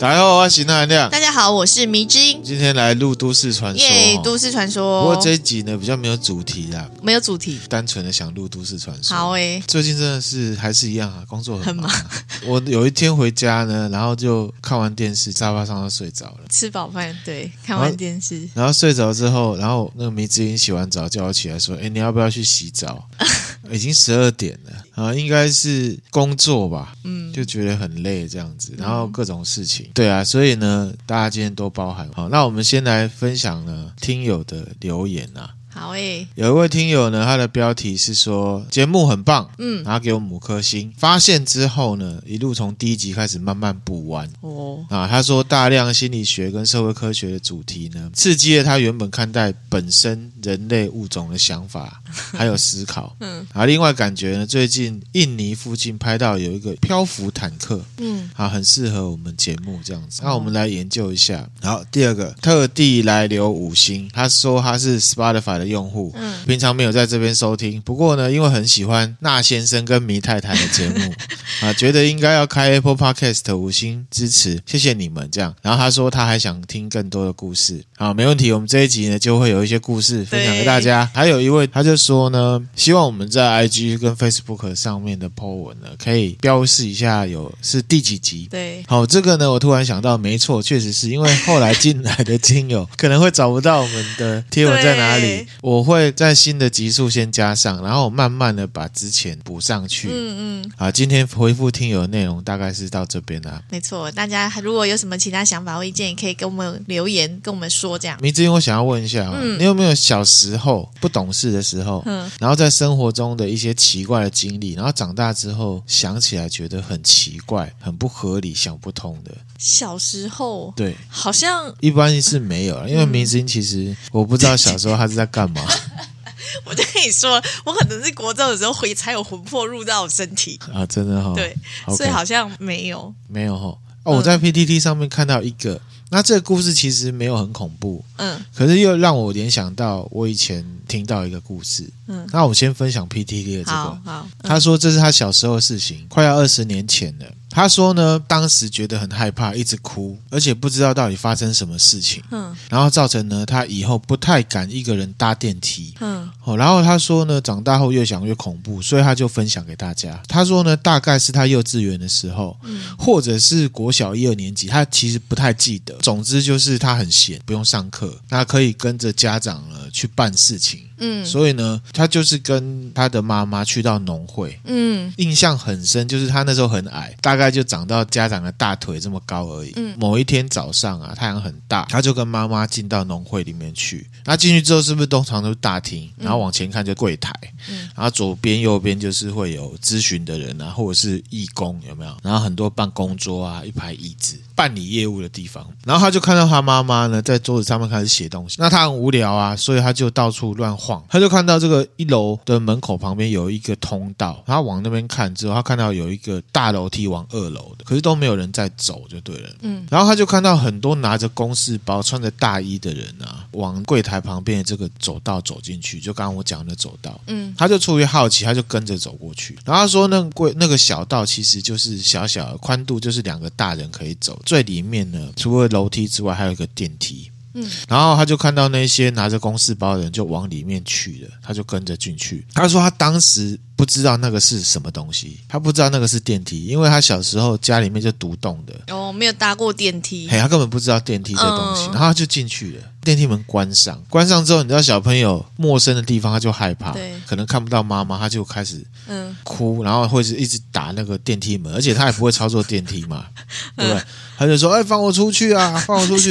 大家好，我是那亮。大家好，我是迷之音。今天来录都市传说，耶！都市传说。不过这一集呢，比较没有主题啦，没有主题，单纯的想录都市传说。好诶，最近真的是还是一样啊，工作很忙。很忙 我有一天回家呢，然后就看完电视，沙发上就睡着了。吃饱饭，对，看完电视，然后，然后睡着之后，然后那个迷之音洗完澡叫我起来说：“哎，你要不要去洗澡？已经十二点了啊，应该是工作吧？嗯，就觉得很累这样子，然后各种事情。”对啊，所以呢，大家今天多包涵。好，那我们先来分享呢听友的留言啊。好诶，有一位听友呢，他的标题是说节目很棒，嗯，然后给我们五颗星。发现之后呢，一路从第一集开始慢慢补完哦。啊，他说大量心理学跟社会科学的主题呢，刺激了他原本看待本身人类物种的想法，还有思考。嗯，啊，另外感觉呢，最近印尼附近拍到有一个漂浮坦克，嗯，啊，很适合我们节目这样子。那我们来研究一下。好，第二个特地来留五星，他说他是 Spotify 的用户，嗯，平常没有在这边收听，不过呢，因为很喜欢那先生跟迷太太的节目啊，觉得应该要开 Apple Podcast 五星支持，谢谢你们这样。然后他说他还想听更多的故事，好，没问题，我们这一集呢就会有一些故事分享给大家。还有一位他就说呢，希望我们在 IG 跟 Facebook 上面的 po 文呢，可以标示一下有是第几集。对，好，这个呢，我突然想到，没错，确实是因为后来进来的听友 可能会找不到我们的贴文在哪里。我会在新的集数先加上，然后慢慢的把之前补上去。嗯嗯。啊，今天回复听友的内容大概是到这边啦。没错，大家如果有什么其他想法或意见，也可以跟我们留言，跟我们说这样。明志英，我想要问一下，嗯，你有没有小时候不懂事的时候，嗯，然后在生活中的一些奇怪的经历，然后长大之后想起来觉得很奇怪、很不合理、想不通的？小时候，对，好像一般是没有了，因为明星其实我不知道小时候他是在干嘛。我就跟你说，我可能是国中的时候回才有魂魄入到我身体。啊，真的哈、哦，对，okay, 所以好像没有，没有哈、哦。哦，我在 PTT 上面看到一个，嗯、那这个故事其实没有很恐怖，嗯，可是又让我联想到我以前听到一个故事，嗯，那我先分享 PTT 的这个，好，好嗯、他说这是他小时候的事情，快要二十年前了。他说呢，当时觉得很害怕，一直哭，而且不知道到底发生什么事情。嗯，然后造成呢，他以后不太敢一个人搭电梯。嗯，哦，然后他说呢，长大后越想越恐怖，所以他就分享给大家。他说呢，大概是他幼稚园的时候，嗯，或者是国小一二年级，他其实不太记得。总之就是他很闲，不用上课，那可以跟着家长呢去办事情。嗯，所以呢，他就是跟他的妈妈去到农会。嗯，印象很深，就是他那时候很矮，大概就长到家长的大腿这么高而已。嗯，某一天早上啊，太阳很大，他就跟妈妈进到农会里面去。那进去之后，是不是通常都是大厅？然后往前看就柜台。嗯，然后左边右边就是会有咨询的人啊，或者是义工，有没有？然后很多办公桌啊，一排椅子。办理业务的地方，然后他就看到他妈妈呢在桌子上面开始写东西。那他很无聊啊，所以他就到处乱晃。他就看到这个一楼的门口旁边有一个通道，他往那边看之后，他看到有一个大楼梯往二楼的，可是都没有人在走，就对了。嗯，然后他就看到很多拿着公事包、穿着大衣的人啊，往柜台旁边的这个走道走进去，就刚刚我讲的走道。嗯，他就出于好奇，他就跟着走过去。然后他说，那个柜那个小道其实就是小小的宽度，就是两个大人可以走。最里面呢，除了楼梯之外，还有一个电梯。嗯，然后他就看到那些拿着公事包的人就往里面去了，他就跟着进去。他说他当时不知道那个是什么东西，他不知道那个是电梯，因为他小时候家里面就独栋的，哦，没有搭过电梯，嘿，他根本不知道电梯这东西，嗯、然后他就进去了。电梯门关上，关上之后，你知道小朋友陌生的地方他就害怕，对，可能看不到妈妈，他就开始嗯哭，然后会是一直打那个电梯门，而且他也不会操作电梯嘛，对不对？他就说：“哎，放我出去啊，放我出去。”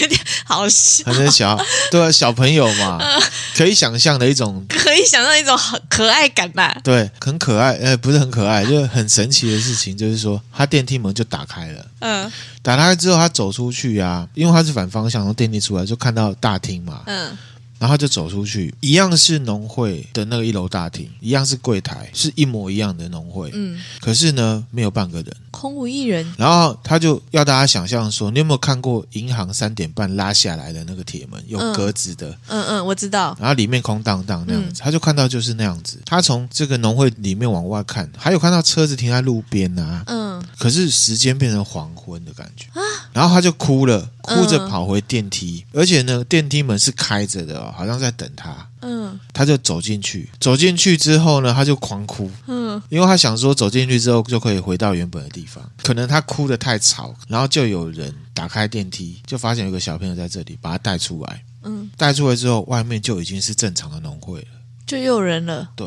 有点好笑，很小，对啊，小朋友嘛，可以想象的一种，可以想象一种很可爱感吧？对，很可爱，呃，不是很可爱，就是很神奇的事情，就是说他电梯门就打开了，嗯。打开之后，他走出去啊，因为他是反方向，从电梯出来就看到大厅嘛。嗯。然后他就走出去，一样是农会的那个一楼大厅，一样是柜台，是一模一样的农会。嗯，可是呢，没有半个人，空无一人。然后他就要大家想象说，你有没有看过银行三点半拉下来的那个铁门，有格子的？嗯嗯，我知道。然后里面空荡荡那样子，他就看到就是那样子。他从这个农会里面往外看，还有看到车子停在路边啊。嗯，可是时间变成黄昏的感觉啊，然后他就哭了，哭着跑回电梯，嗯、而且呢，电梯门是开着的，好像在等他。嗯，他就走进去，走进去之后呢，他就狂哭。嗯，因为他想说走进去之后就可以回到原本的地方，可能他哭的太吵，然后就有人打开电梯，就发现有个小朋友在这里，把他带出来。嗯，带出来之后，外面就已经是正常的农会了，就又有人了。对。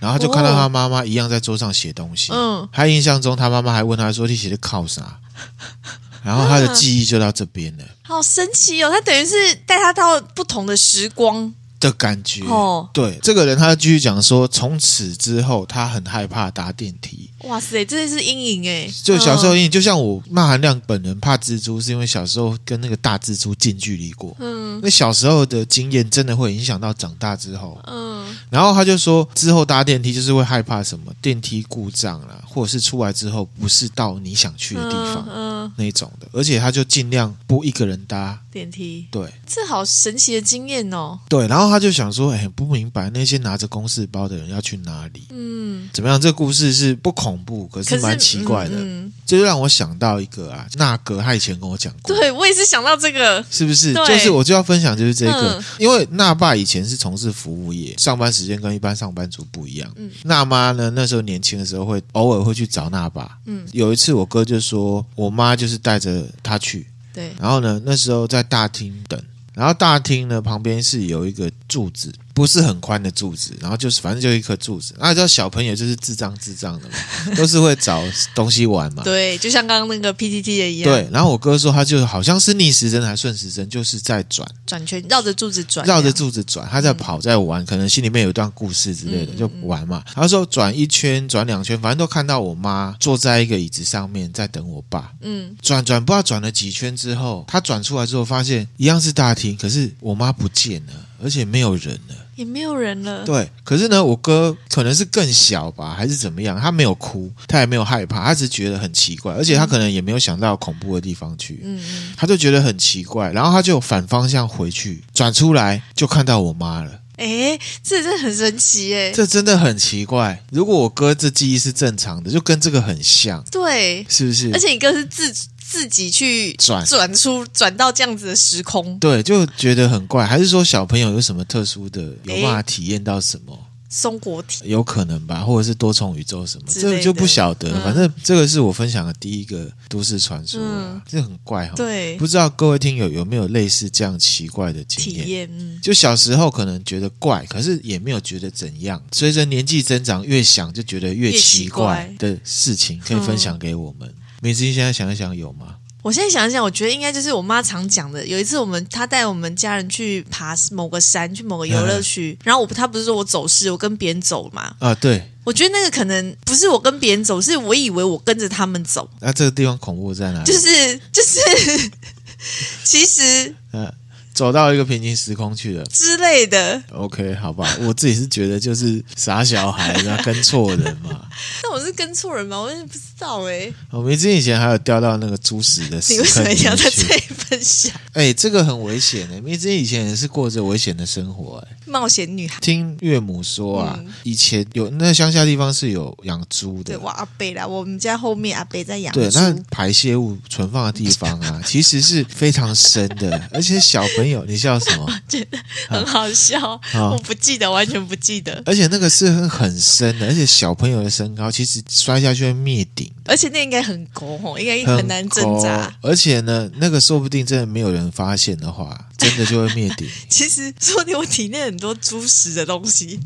然后他就看到他妈妈一样在桌上写东西。嗯，他印象中他妈妈还问他说：“你写的靠啥？” 然后他的记忆就到这边了。好神奇哦！他等于是带他到不同的时光。的感觉哦，对，这个人他继续讲说，从此之后他很害怕搭电梯。哇塞，这是阴影哎！就小时候阴影，就像我骂韩亮本人怕蜘蛛，是因为小时候跟那个大蜘蛛近距离过。嗯，那小时候的经验真的会影响到长大之后。嗯，然后他就说，之后搭电梯就是会害怕什么电梯故障啦，或者是出来之后不是到你想去的地方，嗯，那种的。而且他就尽量不一个人搭电梯。对，这好神奇的经验哦。对，然后。他就想说：“哎，不明白那些拿着公事包的人要去哪里？嗯，怎么样？这个故事是不恐怖，可是蛮奇怪的。嗯嗯、这就让我想到一个啊，那哥他以前跟我讲过，对我也是想到这个，是不是？就是我就要分享，就是这个，嗯、因为那爸以前是从事服务业，上班时间跟一般上班族不一样。嗯，那妈呢，那时候年轻的时候会偶尔会去找那爸。嗯，有一次我哥就说，我妈就是带着他去，对，然后呢，那时候在大厅等。”然后大厅呢，旁边是有一个柱子。不是很宽的柱子，然后就是反正就一颗柱子。那你知道小朋友就是智障智障的嘛，都是会找东西玩嘛。对，就像刚刚那个 PTT 的一样。对，然后我哥说他就好像是逆时针还是顺时针，就是在转转圈，绕着柱子转，绕着柱子转，他在跑在玩，嗯、可能心里面有一段故事之类的，就玩嘛。他说转一圈，转两圈，反正都看到我妈坐在一个椅子上面在等我爸。嗯，转转不知道转了几圈之后，他转出来之后发现一样是大厅，可是我妈不见了，而且没有人了。也没有人了。对，可是呢，我哥可能是更小吧，还是怎么样？他没有哭，他也没有害怕，他只是觉得很奇怪，而且他可能也没有想到恐怖的地方去。嗯嗯，他就觉得很奇怪，然后他就反方向回去，转出来就看到我妈了。哎，这真的很神奇哎，这真的很奇怪。如果我哥这记忆是正常的，就跟这个很像。对，是不是？而且你哥是自。自己去转转出转到这样子的时空，对，就觉得很怪。还是说小朋友有什么特殊的，有办法体验到什么松果体？有可能吧，或者是多重宇宙什么，这个就不晓得。嗯、反正这个是我分享的第一个都市传说，嗯、这很怪哈。对，不知道各位听友有没有类似这样奇怪的经验？体验，嗯，就小时候可能觉得怪，可是也没有觉得怎样。随着年纪增长，越想就觉得越奇怪的事情，可以分享给我们。美芝，现在想一想有吗？我现在想一想，我觉得应该就是我妈常讲的。有一次，我们她带我们家人去爬某个山，去某个游乐区，然后我她不是说我走失，我跟别人走嘛？啊，对。我觉得那个可能不是我跟别人走，是我以为我跟着他们走。那、啊、这个地方恐怖在哪里？就是就是，其实。嗯走到一个平行时空去了之类的。OK，好吧，我自己是觉得就是傻小孩，然后跟错人嘛。那我是跟错人吗？我也不知道哎、欸。我们之前以前还有掉到那个猪屎的时候，你为什么要在这里分享？哎、欸，这个很危险的、欸！明之前以前也是过着危险的生活哎、欸。冒险女孩。听岳母说啊，嗯、以前有那乡下地方是有养猪的。对，我阿伯啦，我们家后面阿伯在养。对，那排泄物存放的地方啊，其实是非常深的，而且小朋友。没有，你笑什么？觉得很好笑，啊、我不记得，完全不记得。而且那个是很很深的，而且小朋友的身高其实摔下去会灭顶。而且那应该很高吼，应该很难挣扎。而且呢，那个说不定真的没有人发现的话，真的就会灭顶。其实说不定我体内很多猪食的东西。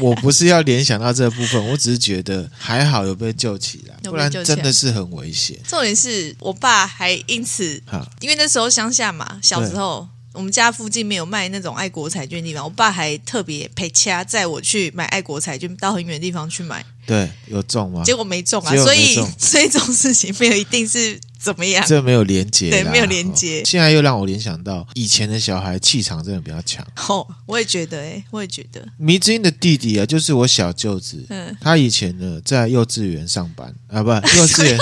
我不是要联想到这部分，我只是觉得还好有被救起来，不然真的是很危险。重点是我爸还因此，因为那时候乡下嘛，小时候。我们家附近没有卖那种爱国彩券的地方，我爸还特别陪掐载我去买爱国彩券，到很远的地方去买。对，有中吗？结果没中啊，所以 所以这种事情没有一定是怎么样，这没有连结，对，没有连结。现在又让我联想到以前的小孩气场真的比较强。哦，我也觉得，哎，我也觉得。迷之音的弟弟啊，就是我小舅子，嗯，他以前呢在幼稚园上班啊，不，幼稚园，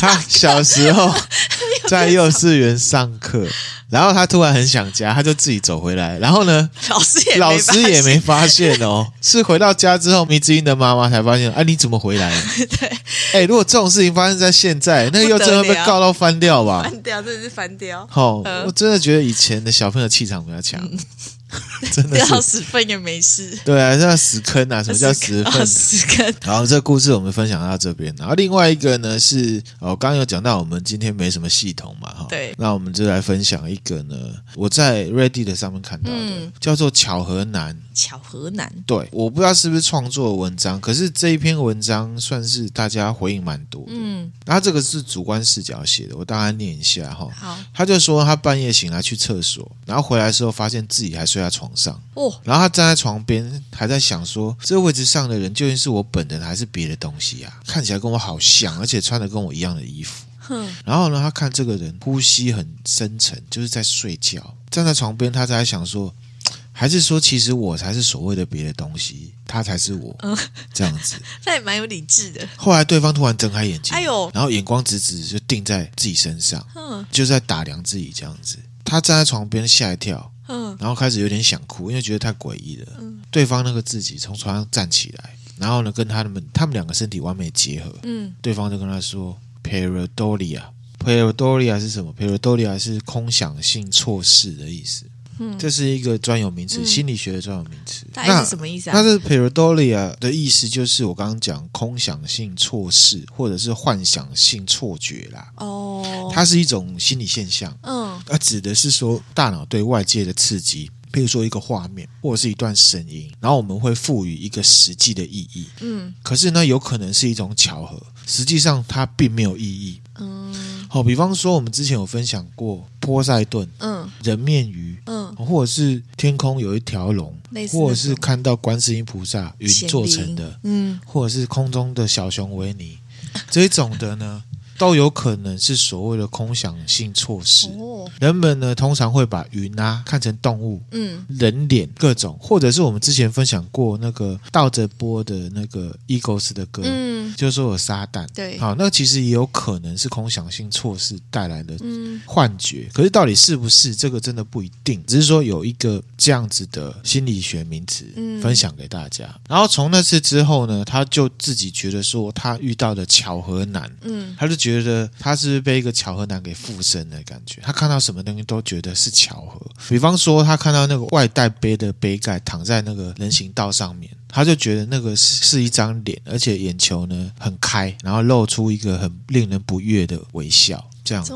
他小时候 在幼稚园上课。然后他突然很想家，他就自己走回来。然后呢，老师也老师也没发现哦，是回到家之后，迷之音的妈妈才发现。哎、啊，你怎么回来了？对，哎，如果这种事情发生在现在，那个幼稚园被告到翻掉吧？翻掉，真的是翻掉。好、哦，我真的觉得以前的小朋友气场比较强。嗯 真的掉死粪也没事，对啊，叫死坑啊！什么叫死粪？死坑。然后这故事我们分享到这边，然后另外一个呢是哦，刚刚有讲到我们今天没什么系统嘛，哈，对，那我们就来分享一个呢，我在 Reddit 上面看到的，嗯、叫做巧合男。巧合男，对，我不知道是不是创作文章，可是这一篇文章算是大家回应蛮多的。嗯，然后这个是主观视角写的，我大概念一下哈。好，他就说他半夜醒来去厕所，然后回来的时候发现自己还睡在床上。哦，然后他站在床边，还在想说，这个位置上的人究竟是我本人还是别的东西啊？看起来跟我好像，而且穿的跟我一样的衣服。哼，然后呢，他看这个人呼吸很深沉，就是在睡觉。站在床边，他在想说。还是说，其实我才是所谓的别的东西，他才是我，嗯、这样子，他也蛮有理智的。后来对方突然睁开眼睛，哎呦，然后眼光直直就定在自己身上，嗯，就在打量自己这样子。他站在床边吓一跳，嗯，然后开始有点想哭，因为觉得太诡异了。嗯，对方那个自己从床上站起来，然后呢，跟他们他们两个身体完美结合，嗯，对方就跟他说：“Pareidolia，Pareidolia 是什么？Pareidolia 是空想性错视的意思。”这是一个专有名词，嗯、心理学的专有名词。那是什么意思啊？那是 pareidolia 的意思，就是我刚刚讲空想性错视，或者是幻想性错觉啦。哦，它是一种心理现象。嗯，它指的是说大脑对外界的刺激，譬如说一个画面或者是一段声音，然后我们会赋予一个实际的意义。嗯，可是呢，有可能是一种巧合，实际上它并没有意义。嗯。好，比方说，我们之前有分享过波塞顿，嗯，人面鱼，嗯，或者是天空有一条龙，或者是看到观世音菩萨云做成的，嗯，或者是空中的小熊维尼，这种的呢。都有可能是所谓的空想性措施。哦，人们呢通常会把云啊看成动物，嗯，人脸各种，或者是我们之前分享过那个倒着播的那个 Eagles 的歌，嗯，就是说有撒旦，对，好，那其实也有可能是空想性错视带来的幻觉。可是到底是不是这个真的不一定，只是说有一个这样子的心理学名词分享给大家。然后从那次之后呢，他就自己觉得说他遇到的巧合男，嗯，他就觉得。觉得他是被一个巧合男给附身的感觉，他看到什么东西都觉得是巧合。比方说，他看到那个外带杯的杯盖躺在那个人行道上面，他就觉得那个是是一张脸，而且眼球呢很开，然后露出一个很令人不悦的微笑，这样子。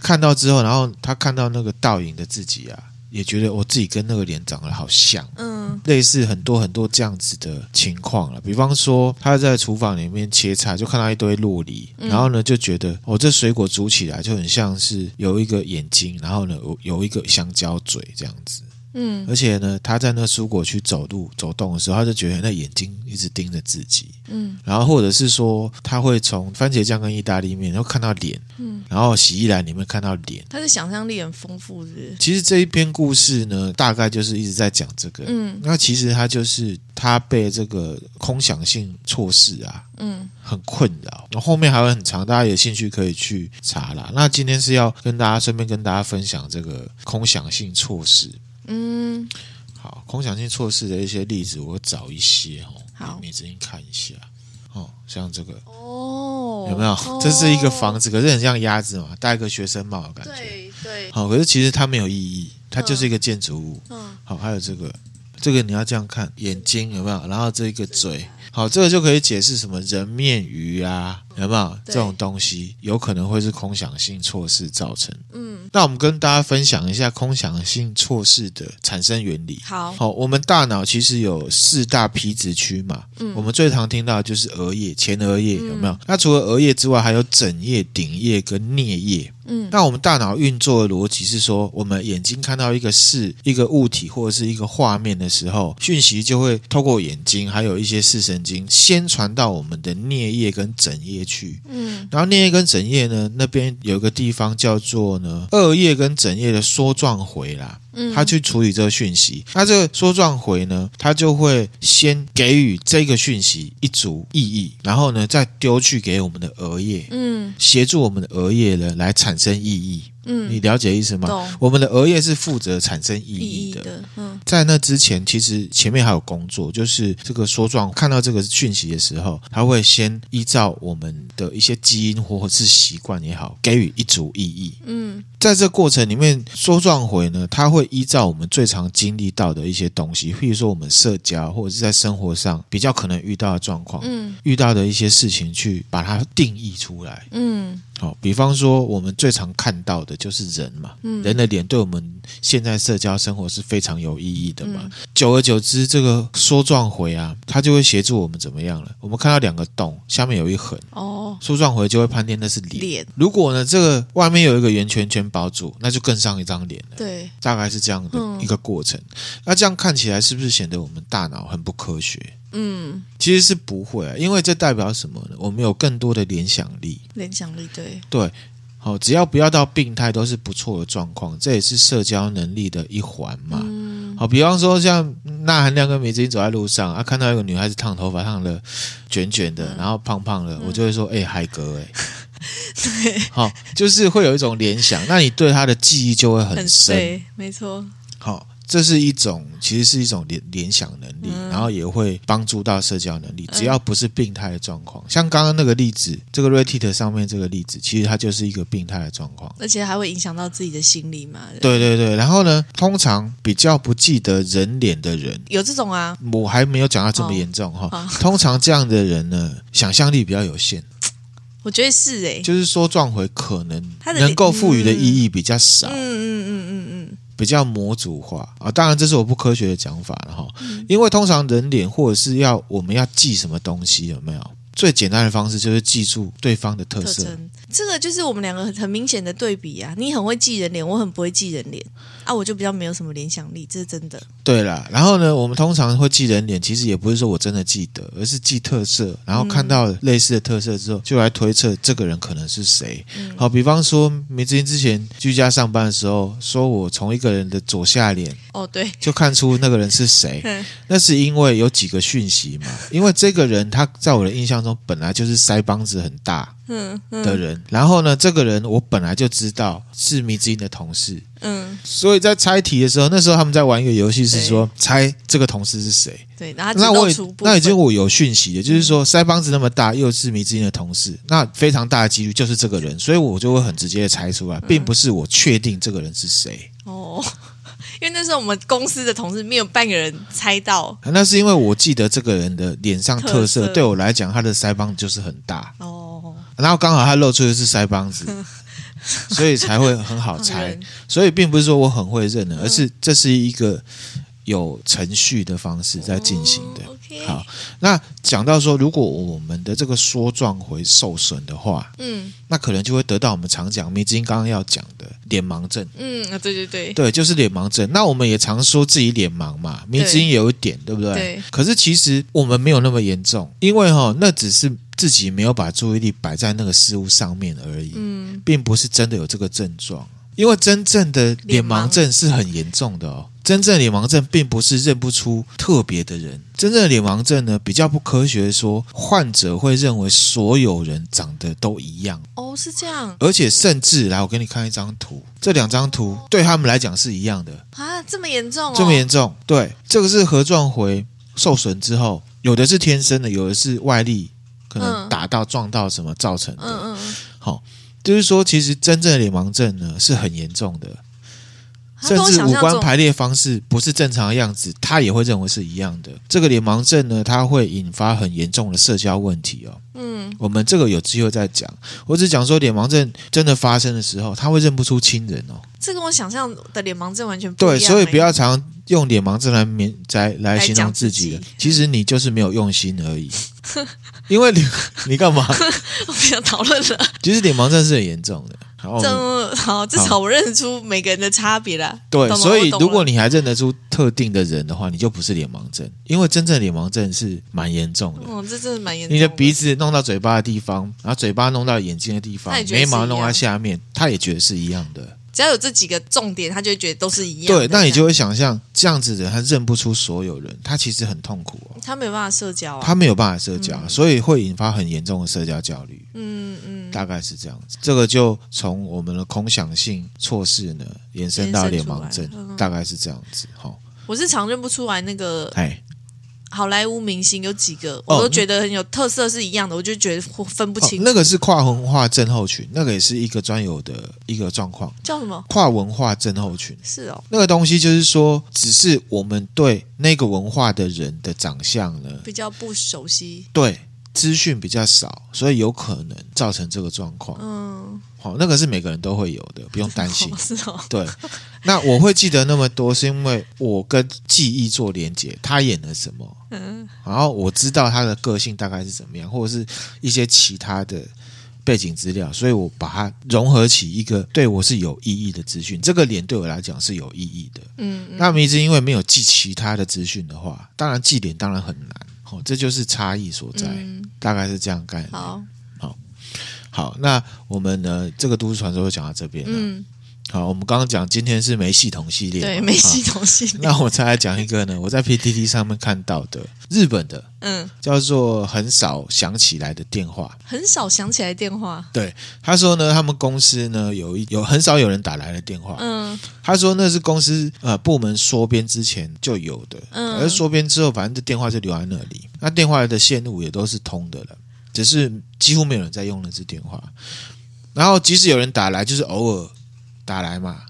看到之后，然后他看到那个倒影的自己啊。也觉得我自己跟那个脸长得好像，嗯，类似很多很多这样子的情况了。比方说，他在厨房里面切菜，就看到一堆洛梨，嗯、然后呢就觉得，我、哦、这水果煮起来就很像是有一个眼睛，然后呢有有一个香蕉嘴这样子。嗯，而且呢，他在那蔬果区走路走动的时候，他就觉得那眼睛一直盯着自己。嗯，然后或者是说，他会从番茄酱跟意大利面，然后看到脸。嗯，然后洗衣篮里面看到脸。他的想象力很丰富是不是？其实这一篇故事呢，大概就是一直在讲这个。嗯，那其实他就是他被这个空想性错视啊，嗯，很困扰。那后后面还会很长，大家有兴趣可以去查啦。那今天是要跟大家顺便跟大家分享这个空想性错视。嗯，好，空想性错视的一些例子，我找一些哦，好，你仔细看一下哦，像这个哦，有没有？哦、这是一个房子，可是很像鸭子嘛，戴个学生帽的感觉，对对。好，可是其实它没有意义，它就是一个建筑物。嗯，好，还有这个，这个你要这样看，眼睛有没有？然后这个嘴。好，这个就可以解释什么人面鱼啊，有没有这种东西？有可能会是空想性错视造成。嗯，那我们跟大家分享一下空想性错视的产生原理。好，好，我们大脑其实有四大皮质区嘛。嗯，我们最常听到的就是额叶、前额叶，有没有？嗯、那除了额叶之外，还有枕叶、顶叶跟颞叶。嗯，那我们大脑运作的逻辑是说，我们眼睛看到一个事一个物体或者是一个画面的时候，讯息就会透过眼睛，还有一些视神经，先传到我们的颞叶跟枕叶去。嗯，然后颞叶跟枕叶呢，那边有一个地方叫做呢二叶跟枕叶的梭状回啦。嗯他去处理这个讯息，那这个梭状回呢，他就会先给予这个讯息一组意义，然后呢再丢去给我们的额叶，嗯，协助我们的额叶呢来产生意义。嗯，你了解意思吗？我们的额叶是负责产生意义的。义的嗯，在那之前，其实前面还有工作，就是这个说状看到这个讯息的时候，他会先依照我们的一些基因或者是习惯也好，给予一组意义。嗯，在这过程里面，说状回呢，它会依照我们最常经历到的一些东西，譬如说我们社交或者是在生活上比较可能遇到的状况，嗯，遇到的一些事情，去把它定义出来。嗯。好，比方说我们最常看到的就是人嘛，嗯、人的脸对我们现在社交生活是非常有意义的嘛。嗯、久而久之，这个梭状回啊，它就会协助我们怎么样了？我们看到两个洞，下面有一横，哦，梭状回就会判定那是脸。脸如果呢，这个外面有一个圆圈圈包住，那就更像一张脸了。对，大概是这样的一个过程。嗯、那这样看起来是不是显得我们大脑很不科学？嗯，其实是不会啊，因为这代表什么呢？我们有更多的联想力，联想力对对，好，只要不要到病态，都是不错的状况。这也是社交能力的一环嘛。嗯，好，比方说像那含亮跟梅子英走在路上啊，看到一个女孩子烫头发烫的卷卷的，嗯、然后胖胖的，嗯、我就会说，哎、欸，海格，哎，对，好，就是会有一种联想，那你对她的记忆就会很深，对，没错，好。这是一种，其实是一种联联想能力，嗯、然后也会帮助到社交能力。只要不是病态的状况，嗯、像刚刚那个例子，这个 Reddit 上面这个例子，其实它就是一个病态的状况，而且还会影响到自己的心理嘛。对对对，然后呢，通常比较不记得人脸的人，有这种啊，我还没有讲到这么严重哈。哦、通常这样的人呢，想象力比较有限。我觉得是哎、欸，就是说撞回可能能够赋予的意义比较少。嗯嗯嗯嗯嗯。嗯嗯比较模组化。啊，当然这是我不科学的讲法了哈，因为通常人脸或者是要我们要记什么东西有没有？最简单的方式就是记住对方的特色，特这个就是我们两个很很明显的对比啊！你很会记人脸，我很不会记人脸啊，我就比较没有什么联想力，这是真的。对啦，然后呢，我们通常会记人脸，其实也不是说我真的记得，而是记特色，然后看到类似的特色之后，就来推测这个人可能是谁。嗯、好，比方说梅子英之前居家上班的时候，说我从一个人的左下脸哦，对，就看出那个人是谁，嗯、那是因为有几个讯息嘛，因为这个人他在我的印象中。本来就是腮帮子很大的人，嗯嗯、然后呢，这个人我本来就知道是迷之音的同事，嗯，所以在猜题的时候，那时候他们在玩一个游戏，是说猜这个同事是谁，对，然后那我那已经我有讯息的，就是说腮帮子那么大，又是迷之音的同事，那非常大的几率就是这个人，所以我就会很直接的猜出来，并不是我确定这个人是谁。哦。因为那时候我们公司的同事没有半个人猜到，那是因为我记得这个人的脸上特色，对我来讲，他的腮帮子就是很大。哦，然后刚好他露出的是腮帮子，所以才会很好猜。所以并不是说我很会认的，而是这是一个。有程序的方式在进行的。Oh, okay. 好，那讲到说，如果我们的这个梭状回受损的话，嗯，那可能就会得到我们常讲，梅子英刚刚要讲的脸盲症。嗯啊，对对对，对，就是脸盲症。那我们也常说自己脸盲嘛，梅子英也有一点，对，对不对？对。可是其实我们没有那么严重，因为哈，那只是自己没有把注意力摆在那个事物上面而已，嗯，并不是真的有这个症状。因为真正的脸盲症是很严重的哦。真正的脸盲症并不是认不出特别的人，真正的脸盲症呢，比较不科学的说，患者会认为所有人长得都一样。哦，是这样。而且甚至来，我给你看一张图，这两张图对他们来讲是一样的啊，这么严重哦？这么严重？对，这个是核状回受损之后，有的是天生的，有的是外力可能打到撞到什么造成的。嗯嗯嗯。好，就是说，其实真正的脸盲症呢是很严重的。甚至五官排列方式不是正常的样子，他也会认为是一样的。这个脸盲症呢，它会引发很严重的社交问题哦。嗯，我们这个有机会再讲。我只讲说脸盲症真的发生的时候，他会认不出亲人哦。这跟我想象的脸盲症完全不一样。对，所以不要常用脸盲症来免来来形容自己的。其实你就是没有用心而已。因为你你干嘛？我不想讨论了。其实脸盲症是很严重的。这好，至少我认得出每个人的差别了。对，所以如果你还认得出特定的人的话，你就不是脸盲症，因为真正脸盲症是蛮严重的。哦，这真的蛮严重的。你的鼻子弄到嘴巴的地方，然后嘴巴弄到眼睛的地方，眉毛弄到下面，他也觉得是一样的。只要有这几个重点，他就会觉得都是一样。对，那你就会想象这样子的人，他认不出所有人，他其实很痛苦哦。他没有办法社交啊，他没有办法社交，嗯、所以会引发很严重的社交焦虑。嗯嗯，大概是这样子。这个就从我们的空想性错视呢延伸到脸盲症，嗯、大概是这样子。好，我是常认不出来那个。哎。好莱坞明星有几个，我都觉得很有特色，是一样的，哦、我就觉得分不清、哦。那个是跨文化症候群，那个也是一个专有的一个状况。叫什么？跨文化症候群。是哦。那个东西就是说，只是我们对那个文化的人的长相呢，比较不熟悉。对。资讯比较少，所以有可能造成这个状况。嗯，好，那个是每个人都会有的，不用担心。是哦。对，那我会记得那么多，是因为我跟记忆做连接，他演了什么，嗯，然后我知道他的个性大概是怎么样，或者是一些其他的背景资料，所以我把它融合起一个对我是有意义的资讯。这个脸对我来讲是有意义的。嗯，嗯，那么一直因为没有记其他的资讯的话，当然记脸当然很难。哦，这就是差异所在，嗯、大概是这样干。好，好，好，那我们呢？这个都市传说就讲到这边了。嗯，好，我们刚刚讲今天是没系统系列，对，没系统系列。那我再来讲一个呢？我在 PTT 上面看到的日本的，嗯，叫做很少想起来的电话，很少想起来电话。对，他说呢，他们公司呢有一有很少有人打来的电话。嗯，他说那是公司呃部门缩编之前就有的，嗯，而缩编之后，反正这电话就留在那里。那电话的线路也都是通的了，只是几乎没有人在用那支电话。然后即使有人打来，就是偶尔打来嘛。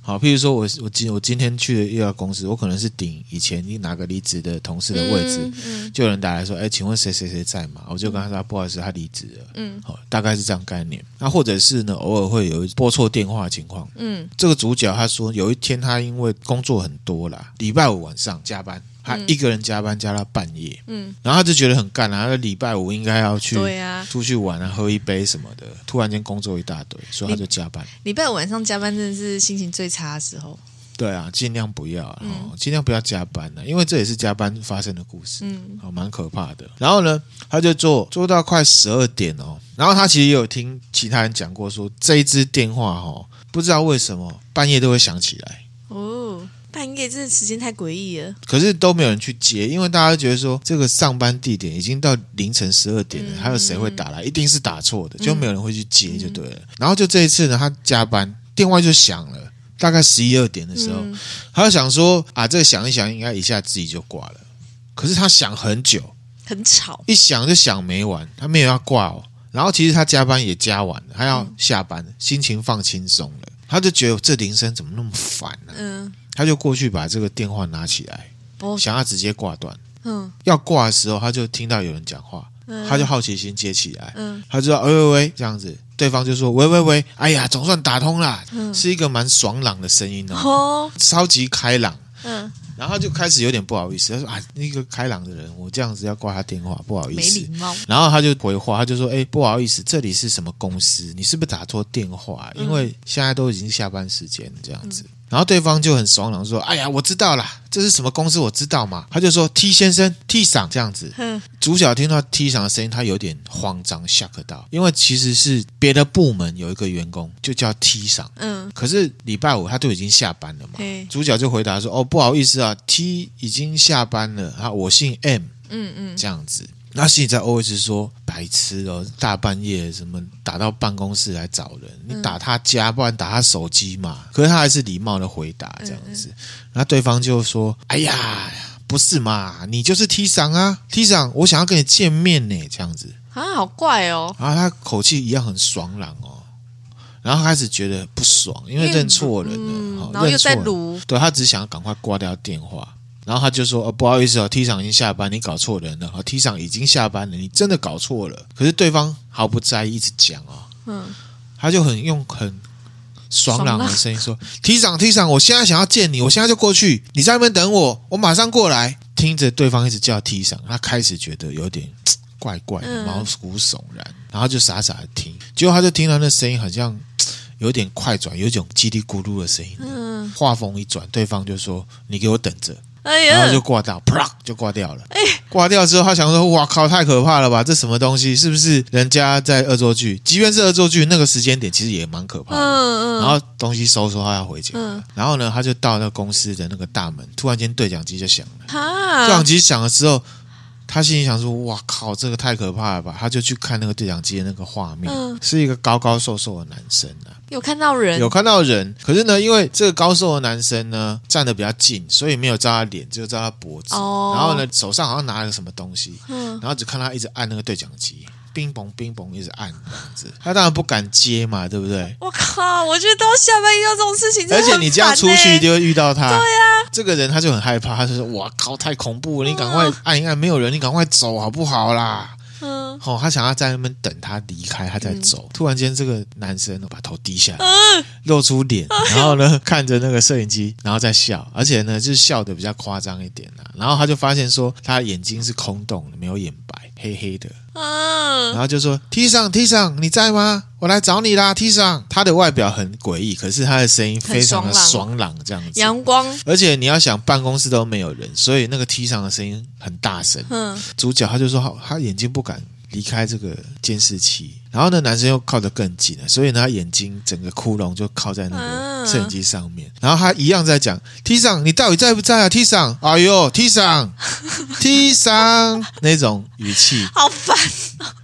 好，譬如说我我今我今天去的一家公司，我可能是顶以前你哪个离职的同事的位置，嗯嗯、就有人打来说：“哎，请问谁谁谁在吗？”我就跟他说：“不好意思，他离职了。”嗯，好，大概是这样概念。那或者是呢，偶尔会有拨错电话的情况。嗯，这个主角他说，有一天他因为工作很多啦，礼拜五晚上加班。他一个人加班加到半夜，嗯，然后他就觉得很干啊，他礼拜五应该要去对啊，出去玩啊，喝一杯什么的。突然间工作一大堆，所以他就加班。礼拜五晚上加班真的是心情最差的时候。对啊，尽量不要，哦，尽量不要加班了，因为这也是加班发生的故事，嗯，好，蛮可怕的。然后呢，他就做做到快十二点哦，然后他其实也有听其他人讲过说，说这一支电话哦，不知道为什么半夜都会响起来哦。半夜这时间太诡异了，可是都没有人去接，因为大家觉得说这个上班地点已经到凌晨十二点了，嗯、还有谁会打来？一定是打错的，嗯、就没有人会去接，就对了。嗯、然后就这一次呢，他加班，电话就响了，大概十一二点的时候，嗯、他就想说啊，这个响一响，应该一下自己就挂了。可是他响很久，很吵，一响就想没完，他没有要挂哦。然后其实他加班也加完了，他要下班，嗯、心情放轻松了，他就觉得这铃声怎么那么烦呢、啊？嗯。他就过去把这个电话拿起来，想要直接挂断。嗯，要挂的时候，他就听到有人讲话，他就好奇心接起来。嗯，他就说：“喂喂喂，这样子。”对方就说：“喂喂喂，哎呀，总算打通了，是一个蛮爽朗的声音哦，超级开朗。”嗯，然后他就开始有点不好意思，他说：“啊，那个开朗的人，我这样子要挂他电话，不好意思。”没礼貌。然后他就回话，他就说：“哎，不好意思，这里是什么公司？你是不是打错电话？因为现在都已经下班时间了，这样子。”然后对方就很爽朗说：“哎呀，我知道啦，这是什么公司？我知道嘛。”他就说：“T 先生，T 赏这样子。嗯”主角听到 T 赏的声音，他有点慌张，吓个到，因为其实是别的部门有一个员工就叫 T 赏。嗯，可是礼拜五他都已经下班了嘛。主角就回答说：“哦，不好意思啊，T 已经下班了啊，我姓 M。嗯”嗯嗯，这样子。那心里在 OS 说：“白痴哦，大半夜什么打到办公室来找人？你打他家，不然打他手机嘛。”可是他还是礼貌的回答这样子。那对方就说：“哎呀，不是嘛，你就是 T 桑啊，T 桑，我想要跟你见面呢。”这样子啊，好怪哦。然后他口气一样很爽朗哦，然后开始觉得不爽，因为认错人了，嗯、然后又在撸，对，他只想要赶快挂掉电话。然后他就说：“哦，不好意思哦，T 厂已经下班，你搞错人了。哦 T 厂已经下班了，你真的搞错了。可是对方毫不在意，一直讲哦。嗯，他就很用很爽朗的声音说：‘T 厂，T 厂，我现在想要见你，我现在就过去，你在那边等我，我马上过来。’听着对方一直叫 T 厂，他开始觉得有点怪怪的，毛骨悚然，然后就傻傻的听。结果他就听到那声音好像 有点快转，有一种叽里咕噜的声音。嗯，话锋一转，对方就说：‘你给我等着。’哎呀，然后就挂掉，啪就挂掉了。哎，挂掉之后，他想说：“哇靠，太可怕了吧？这什么东西？是不是人家在恶作剧？即便是恶作剧，那个时间点其实也蛮可怕的。”嗯嗯。然后东西收收，他要回家。嗯。然后呢，他就到那个公司的那个大门，突然间对讲机就响了。哈。对讲机响了之后。他心里想说：“哇靠，这个太可怕了吧！”他就去看那个对讲机的那个画面，嗯、是一个高高瘦瘦的男生啊，有看到人，有看到人。可是呢，因为这个高瘦的男生呢站得比较近，所以没有照他脸，只有照他脖子。哦、然后呢，手上好像拿了个什么东西，嗯、然后只看他一直按那个对讲机。冰嘣冰嘣一直按这样子，他当然不敢接嘛，对不对？我靠，我觉得到下班遇到这种事情，而且你这样出去就会遇到他。对呀，这个人他就很害怕，他就说：“哇靠，太恐怖了！你赶快按一按，没有人，你赶快走好不好啦？”嗯，哦，他想要在那边等他离开，他再走。突然间，这个男生把头低下来，露出脸，然后呢，看着那个摄影机，然后再笑，而且呢，就是笑得比较夸张一点啊。然后他就发现说，他眼睛是空洞的，没有眼白，黑黑的。嗯，然后就说：“T 上，T 上，你在吗？我来找你啦，T 上。”他的外表很诡异，可是他的声音非常的爽朗，这样子。阳光，而且你要想，办公室都没有人，所以那个 T 上的声音很大声。嗯，主角他就说：“好，他眼睛不敢离开这个监视器。”然后呢，男生又靠得更近了，所以呢，他眼睛整个窟窿就靠在那个摄影机上面。然后他一样在讲：“T 上，你到底在不在啊？”T 上，哎呦，T 上，T 上，那种语气，好烦。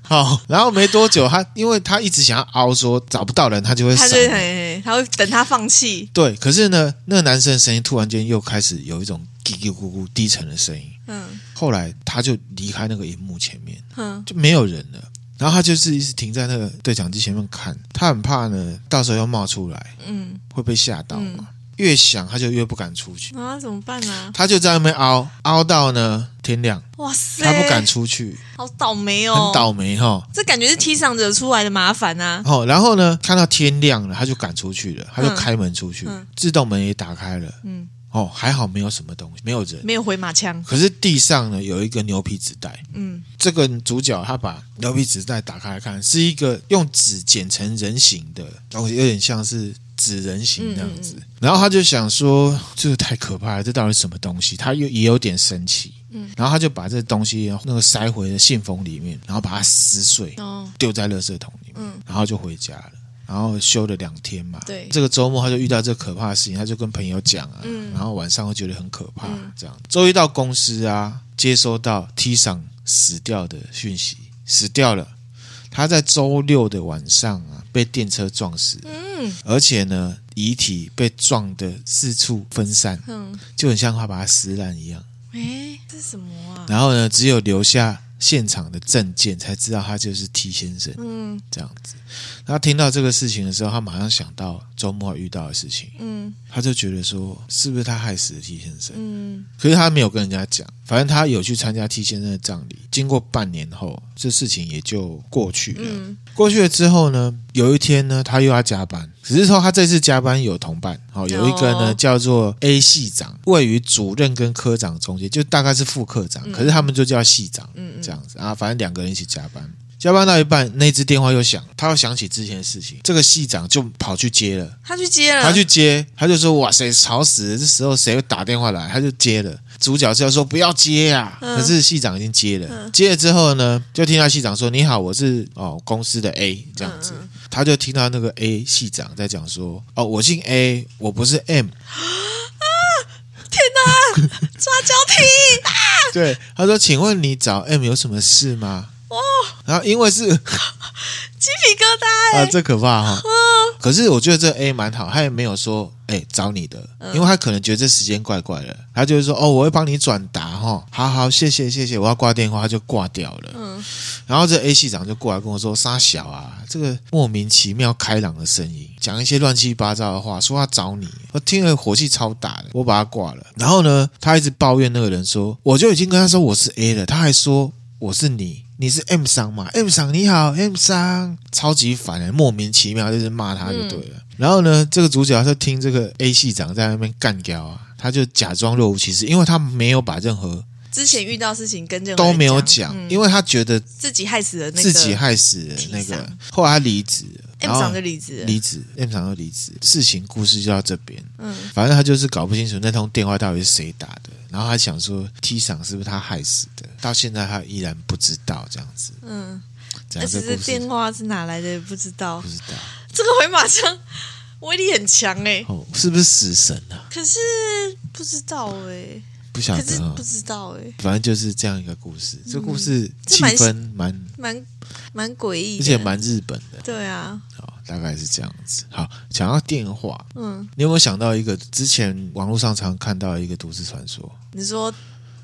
好，然后没多久，他因为他一直想要凹说找不到人，他就会闪，他就会，他会等他放弃。对，可是呢，那个男生的声音突然间又开始有一种嘀嘀咕咕低沉的声音。嗯，后来他就离开那个荧幕前面，嗯，就没有人了。然后他就是一直停在那个对讲机前面看，他很怕呢，到时候要冒出来，嗯，会被吓到嘛。嗯、越想他就越不敢出去啊，怎么办呢、啊？他就在那边凹凹到呢天亮，哇塞，他不敢出去，好倒霉哦，很倒霉哈、哦。这感觉是 T 桑惹出来的麻烦啊。哦，然后呢，看到天亮了，他就敢出去了，他就开门出去，嗯、自动门也打开了，嗯。哦，还好没有什么东西，没有人，没有回马枪。可是地上呢有一个牛皮纸袋，嗯，这个主角他把牛皮纸袋打开来看，是一个用纸剪成人形的东西，有点像是纸人形那样子。嗯嗯，然后他就想说，这个太可怕了，这到底什么东西？他又也有点生气，嗯，然后他就把这东西那个塞回了信封里面，然后把它撕碎，哦，丢在垃圾桶里面，嗯，然后就回家了。然后休了两天嘛，对，这个周末他就遇到这个可怕的事情，他就跟朋友讲啊，嗯、然后晚上会觉得很可怕，嗯、这样。周一到公司啊，接收到 T 上死掉的讯息，死掉了。他在周六的晚上啊，被电车撞死，嗯，而且呢，遗体被撞的四处分散，嗯，就很像他把它撕烂一样。诶，这是什么啊？然后呢，只有留下现场的证件，才知道他就是 T 先生，嗯，这样子。他听到这个事情的时候，他马上想到周末遇到的事情，嗯，他就觉得说，是不是他害死了 T 先生？嗯，可是他没有跟人家讲，反正他有去参加 T 先生的葬礼。经过半年后，这事情也就过去了。嗯，过去了之后呢，有一天呢，他又要加班，只是说他这次加班有同伴，好，有一个呢叫做 A 系长，位于主任跟科长中间，就大概是副科长，可是他们就叫系长，嗯，这样子啊，反正两个人一起加班。加班到一半，那只电话又响，他又想起之前的事情，这个系长就跑去接了。他去接了，他去接，他就说：“哇塞，吵死了！这时候谁会打电话来？”他就接了。主角是要说：“不要接呀！”嗯、可是系长已经接了。嗯、接了之后呢，就听到系长说：“你好，我是哦公司的 A 这样子。嗯”他就听到那个 A 系长在讲说：“哦，我姓 A，我不是 M。”啊！天哪，抓交替啊！对，他说：“请问你找 M 有什么事吗？”哦，然后因为是 鸡皮疙瘩啊，这可怕哈！可是我觉得这 A 蛮好，他也没有说哎找你的，因为他可能觉得这时间怪怪的，他就是说哦，我会帮你转达哈，好好谢谢谢谢，我要挂电话，他就挂掉了。嗯，然后这 A 系长就过来跟我说：“沙小啊，这个莫名其妙开朗的声音，讲一些乱七八糟的话，说他找你，我听了火气超大的，我把他挂了。然后呢，他一直抱怨那个人说，我就已经跟他说我是 A 了，他还说我是你。”你是 M 桑嘛？M 桑你好，M 桑超级烦的，莫名其妙就是骂他就对了。嗯、然后呢，这个主角是听这个 A 系长在那边干掉啊，他就假装若无其事，因为他没有把任何之前遇到事情跟任何都没有讲，嗯、因为他觉得自己害死了那个自己害死了那个。后来他离职，M 桑就离职，离职，M 桑就离职。事情故事就到这边，嗯，反正他就是搞不清楚那通电话到底是谁打的。然后还想说 T 赏是不是他害死的，到现在他依然不知道这样子。嗯，但是这电话是哪来的也不知道，不知道。这个回马枪威力很强哎、欸，哦，是不是死神啊？可是不知道哎、欸。不晓得、哦，不知道哎、欸，反正就是这样一个故事。嗯、这个故事气氛蛮蛮蛮诡异，而且蛮日本的。对啊，好，大概是这样子。好，讲到电话，嗯，你有没有想到一个之前网络上常看到一个都市传说？你说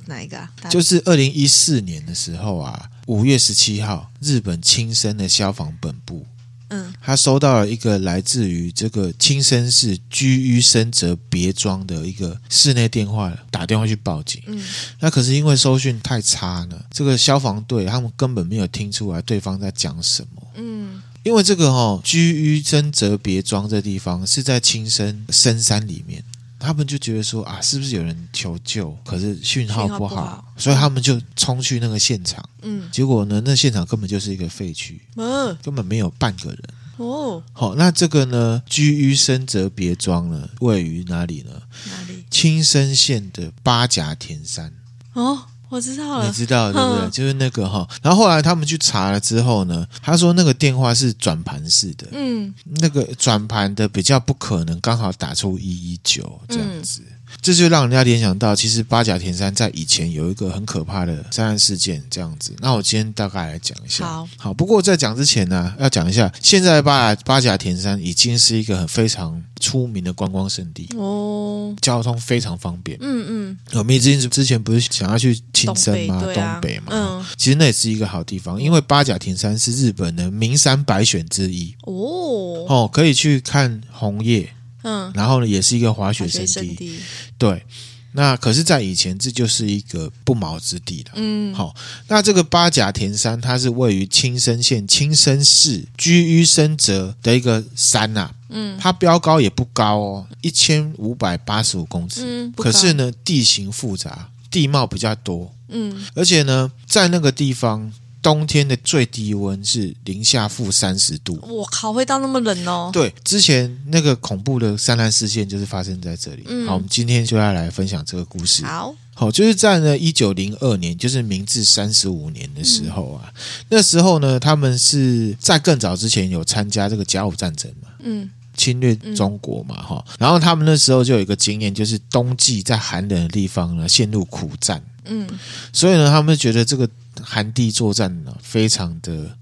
哪一个啊？就是二零一四年的时候啊，五月十七号，日本青森的消防本部。嗯，他收到了一个来自于这个青森市居于深泽别庄的一个室内电话，打电话去报警。嗯，那可是因为收讯太差呢，这个消防队他们根本没有听出来对方在讲什么。嗯，因为这个哈、哦、居于深泽别庄这地方是在青森深山里面。他们就觉得说啊，是不是有人求救？可是讯号不好，不好，所以他们就冲去那个现场。嗯，结果呢，那现场根本就是一个废墟，嗯，根本没有半个人。哦，好，那这个呢，居于深泽别庄呢，位于哪里呢？哪里？青森县的八甲田山。哦。我知道了，你知道对不对？就是那个哈，然后后来他们去查了之后呢，他说那个电话是转盘式的，嗯，那个转盘的比较不可能刚好打出一一九这样子。嗯这就让人家联想到，其实八甲田山在以前有一个很可怕的灾难事件，这样子。那我今天大概来讲一下。好，好。不过在讲之前呢，要讲一下，现在八甲八甲田山已经是一个很非常出名的观光胜地哦，交通非常方便。嗯嗯。我们之前之前不是想要去青森吗？东北，啊、东北嘛。嗯。其实那也是一个好地方，因为八甲田山是日本的名山百选之一。哦。哦，可以去看红叶。嗯，然后呢，也是一个滑雪胜地，地。对，那可是，在以前，这就是一个不毛之地了。嗯，好，那这个八甲田山，它是位于青森县青森市居于深泽的一个山呐、啊。嗯，它标高也不高哦，一千五百八十五公尺。嗯，可是呢，地形复杂，地貌比较多。嗯，而且呢，在那个地方。冬天的最低温是零下负三十度，我靠，会到那么冷哦？对，之前那个恐怖的三难事件就是发生在这里。嗯，好，我们今天就要来分享这个故事。好，好，就是在呢一九零二年，就是明治三十五年的时候啊，嗯，那时候呢，他们是在更早之前有参加这个甲午战争嘛，嗯，侵略中国嘛，哈，然后他们那时候就有一个经验，就是冬季在寒冷的地方呢陷入苦战，嗯，所以呢，他们觉得这个。寒地作战呢，非常的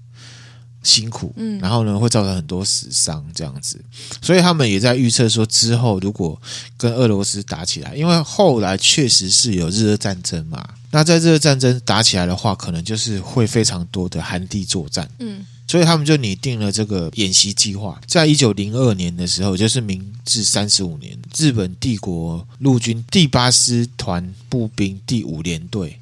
辛苦，嗯，然后呢，会造成很多死伤这样子，所以他们也在预测说，之后如果跟俄罗斯打起来，因为后来确实是有日俄战争嘛，那在日俄战争打起来的话，可能就是会非常多的寒地作战，嗯，所以他们就拟定了这个演习计划，在一九零二年的时候，就是明治三十五年，日本帝国陆军第八师团步兵第五联队。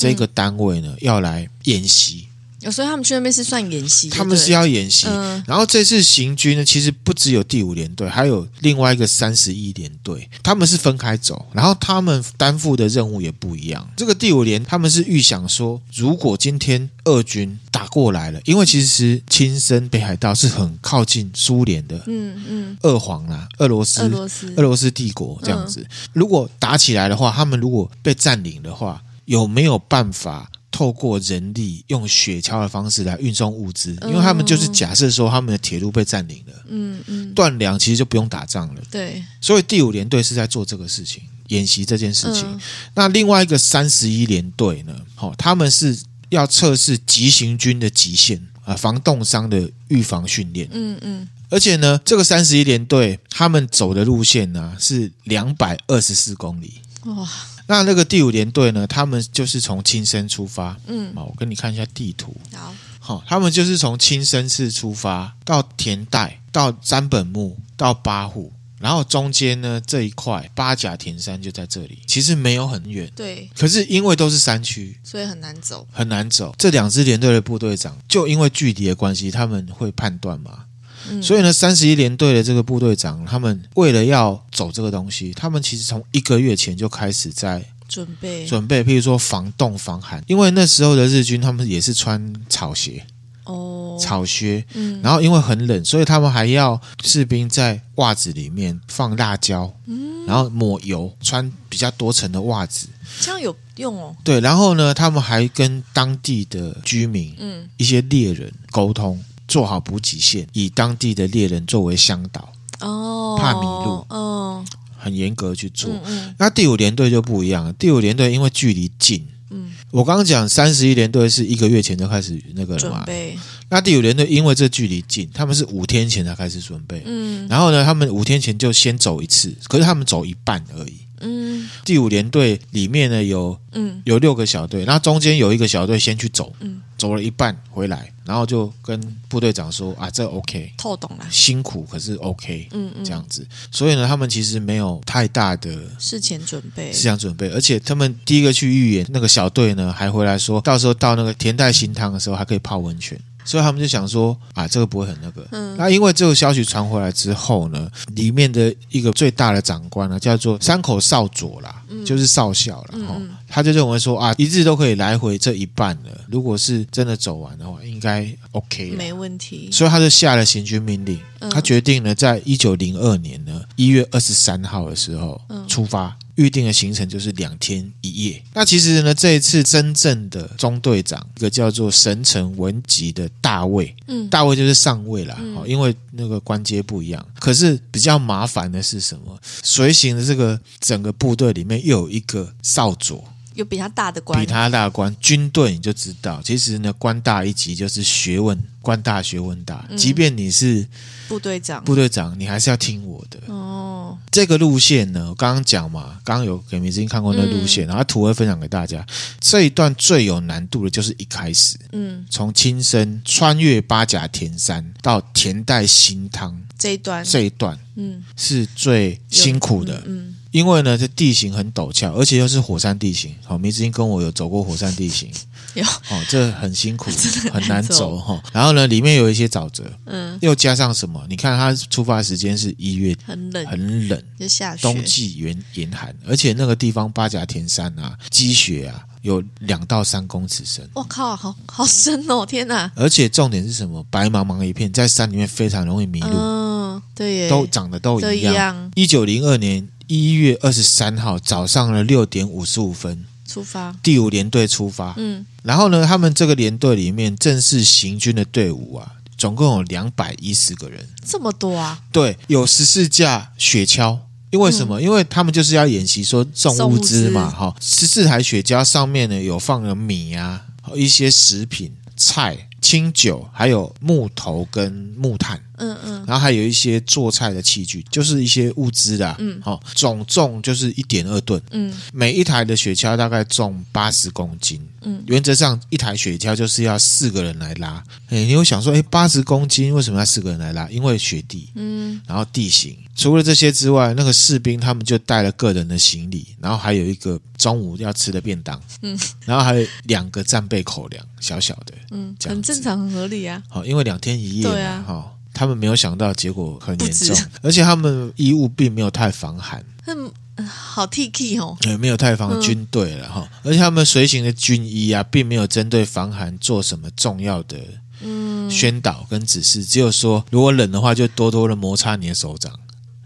这个单位呢，要来演习，所以他们去那边是算演习。他们是要演习，嗯，然后这次行军呢，其实不只有第五联队，还有另外一个三十一联队，他们是分开走，然后他们担负的任务也不一样。这个第五联他们是预想说，如果今天俄军打过来了，因为其实青森北海道是很靠近苏联的，嗯嗯，俄皇啦，俄罗斯，俄罗斯，俄罗斯帝国这样子，嗯。如果打起来的话，他们如果被占领的话。有没有办法透过人力用雪橇的方式来运送物资？因为他们就是假设说他们的铁路被占领了，嗯嗯，断粮其实就不用打仗了。对，所以第五联队是在做这个事情，演习这件事情。那另外一个三十一联队呢？哦，他们是要测试急行军的极限啊，防冻伤的预防训练。嗯嗯，而且呢，这个三十一联队他们走的路线呢是两百二十四公里。哇！那那个第五联队呢？他们就是从青森出发。嗯，好，我跟你看一下地图。好，好，他们就是从青森市出发，到田代，到山本木，到八户，然后中间呢这一块八甲田山就在这里。其实没有很远，对。可是因为都是山区，所以很难走，很难走。这两支连队的部队长就因为距离的关系，他们会判断嘛。嗯、所以呢，三十一联队的这个部队长，他们为了要走这个东西，他们其实从一个月前就开始在准备。准备，譬如说防冻防寒，因为那时候的日军他们也是穿草鞋。哦，草靴，嗯，然后因为很冷，所以他们还要士兵在袜子里面放辣椒，嗯，然后抹油，穿比较多层的袜子，这样有用哦。对，然后呢，他们还跟当地的居民，嗯，一些猎人沟通，做好补给线，以当地的猎人作为向导，哦，怕迷路，哦，很严格去做。那第五联队就不一样了，第五联队因为距离近。嗯，我刚刚讲三十一联队是一个月前就开始那个了嘛？准备。那第五联队因为这距离近，他们是五天前才开始准备。嗯，然后呢，他们五天前就先走一次，可是他们走一半而已。嗯，第五联队里面呢有嗯有六个小队，那中间有一个小队先去走，嗯，走了一半回来，然后就跟部队长说啊，这 OK，透懂了，辛苦可是 OK，嗯嗯，这样子，所以呢，他们其实没有太大的事前准备，事前准备，而且他们第一个去预演那个小队呢，还回来说到时候到那个田代新汤的时候还可以泡温泉。所以他们就想说啊，这个不会很那个。嗯，那因为这个消息传回来之后呢，里面的一个最大的长官呢，叫做山口少佐啦，嗯、就是少校了哈。嗯、他就认为说啊，一日都可以来回这一半了，如果是真的走完的话，应该 OK，没问题。所以他就下了行军命令，嗯、他决定呢，在一九零二年呢一月二十三号的时候出发。预定的行程就是两天一夜。那其实呢，这一次真正的中队长，一个叫做神城文吉的大尉，嗯，大尉就是上尉啦，嗯，因为那个官阶不一样。可是比较麻烦的是什么？随行的这个整个部队里面又有一个少佐，有比他大的官，比他大的官。军队你就知道，其实呢，官大一级就是学问，官大学问大。即便你是部队长，部队长，你还是要听我的。哦。这个路线呢，我刚刚讲嘛，刚刚有给明子英看过那个路线，嗯、然后图会分享给大家。这一段最有难度的就是一开始，嗯，从青森穿越八甲田山到田代新汤这一段，这一段，嗯，是最辛苦的，嗯，嗯，因为呢，这地形很陡峭，而且又是火山地形。好，明子英跟我有走过火山地形。有哦，这很辛苦，很难，走哈。然后呢，里面有一些沼泽，嗯，又加上什么？你看，它出发时间是一月，很冷，很冷，就下雪。冬季严严寒，而且那个地方八甲田山啊，积雪啊，有两到三公尺深。我靠，好好深哦！天哪！而且重点是什么？白茫茫一片，在山里面非常容易迷路。嗯，对耶，都长得都一样。一九零二年一月二十三号早上的六点五十五分。出发，第五联队出发。嗯，然后呢，他们这个联队里面正式行军的队伍啊，总共有两百一十个人，这么多啊？对，有十四架雪橇，因为什么？嗯、因为他们就是要演习说送物资嘛，哈，十四台雪橇上面呢有放了米啊，一些食品、菜、清酒，还有木头跟木炭。嗯嗯，然后还有一些做菜的器具，就是一些物资的。嗯，好，总重就是一点二吨。嗯，每一台的雪橇大概重八十公斤。嗯，原则上一台雪橇就是要四个人来拉。哎，你有想说，哎，八十公斤为什么要四个人来拉？因为雪地。嗯，然后地形。除了这些之外，那个士兵他们就带了个人的行李，然后还有一个中午要吃的便当。嗯，然后还有两个战备口粮，小小的。嗯，很正常，很合理啊。好，因为两天一夜嘛。对啊。好。他们没有想到结果很严重，而且他们衣物并没有太防寒。嗯，好 T K 哦，对，没有太防军队了哈。而且他们随行的军医啊，并没有针对防寒做什么重要的嗯宣导跟指示，只有说如果冷的话，就多多的摩擦你的手掌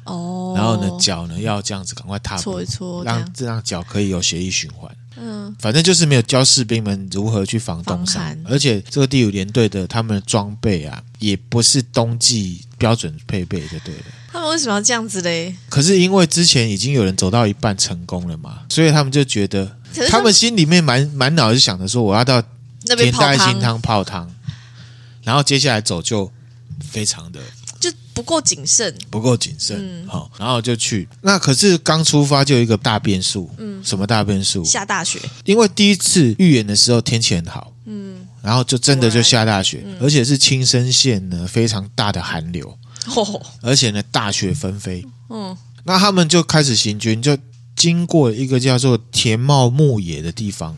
哦。然后呢，脚呢要这样子赶快踏步，搓一搓，让这样脚可以有血液循环。嗯，反正就是没有教士兵们如何去防冻伤，而且这个第五联队的他们的装备啊，也不是冬季标准配备，就对了。他们为什么要这样子嘞？可是因为之前已经有人走到一半成功了嘛，所以他们就觉得，他们心里面满满脑子想着说，我要到田代新汤泡汤，然后接下来走就非常的。不够谨慎，不够谨慎，好、嗯，然后就去。那可是刚出发就有一个大变数，嗯，什么大变数？下大雪。因为第一次预演的时候天气很好，嗯，然后就真的就下大雪，嗯、而且是青森县呢非常大的寒流，哦、而且呢大雪纷飞，嗯，那他们就开始行军，就经过一个叫做田茂牧野的地方。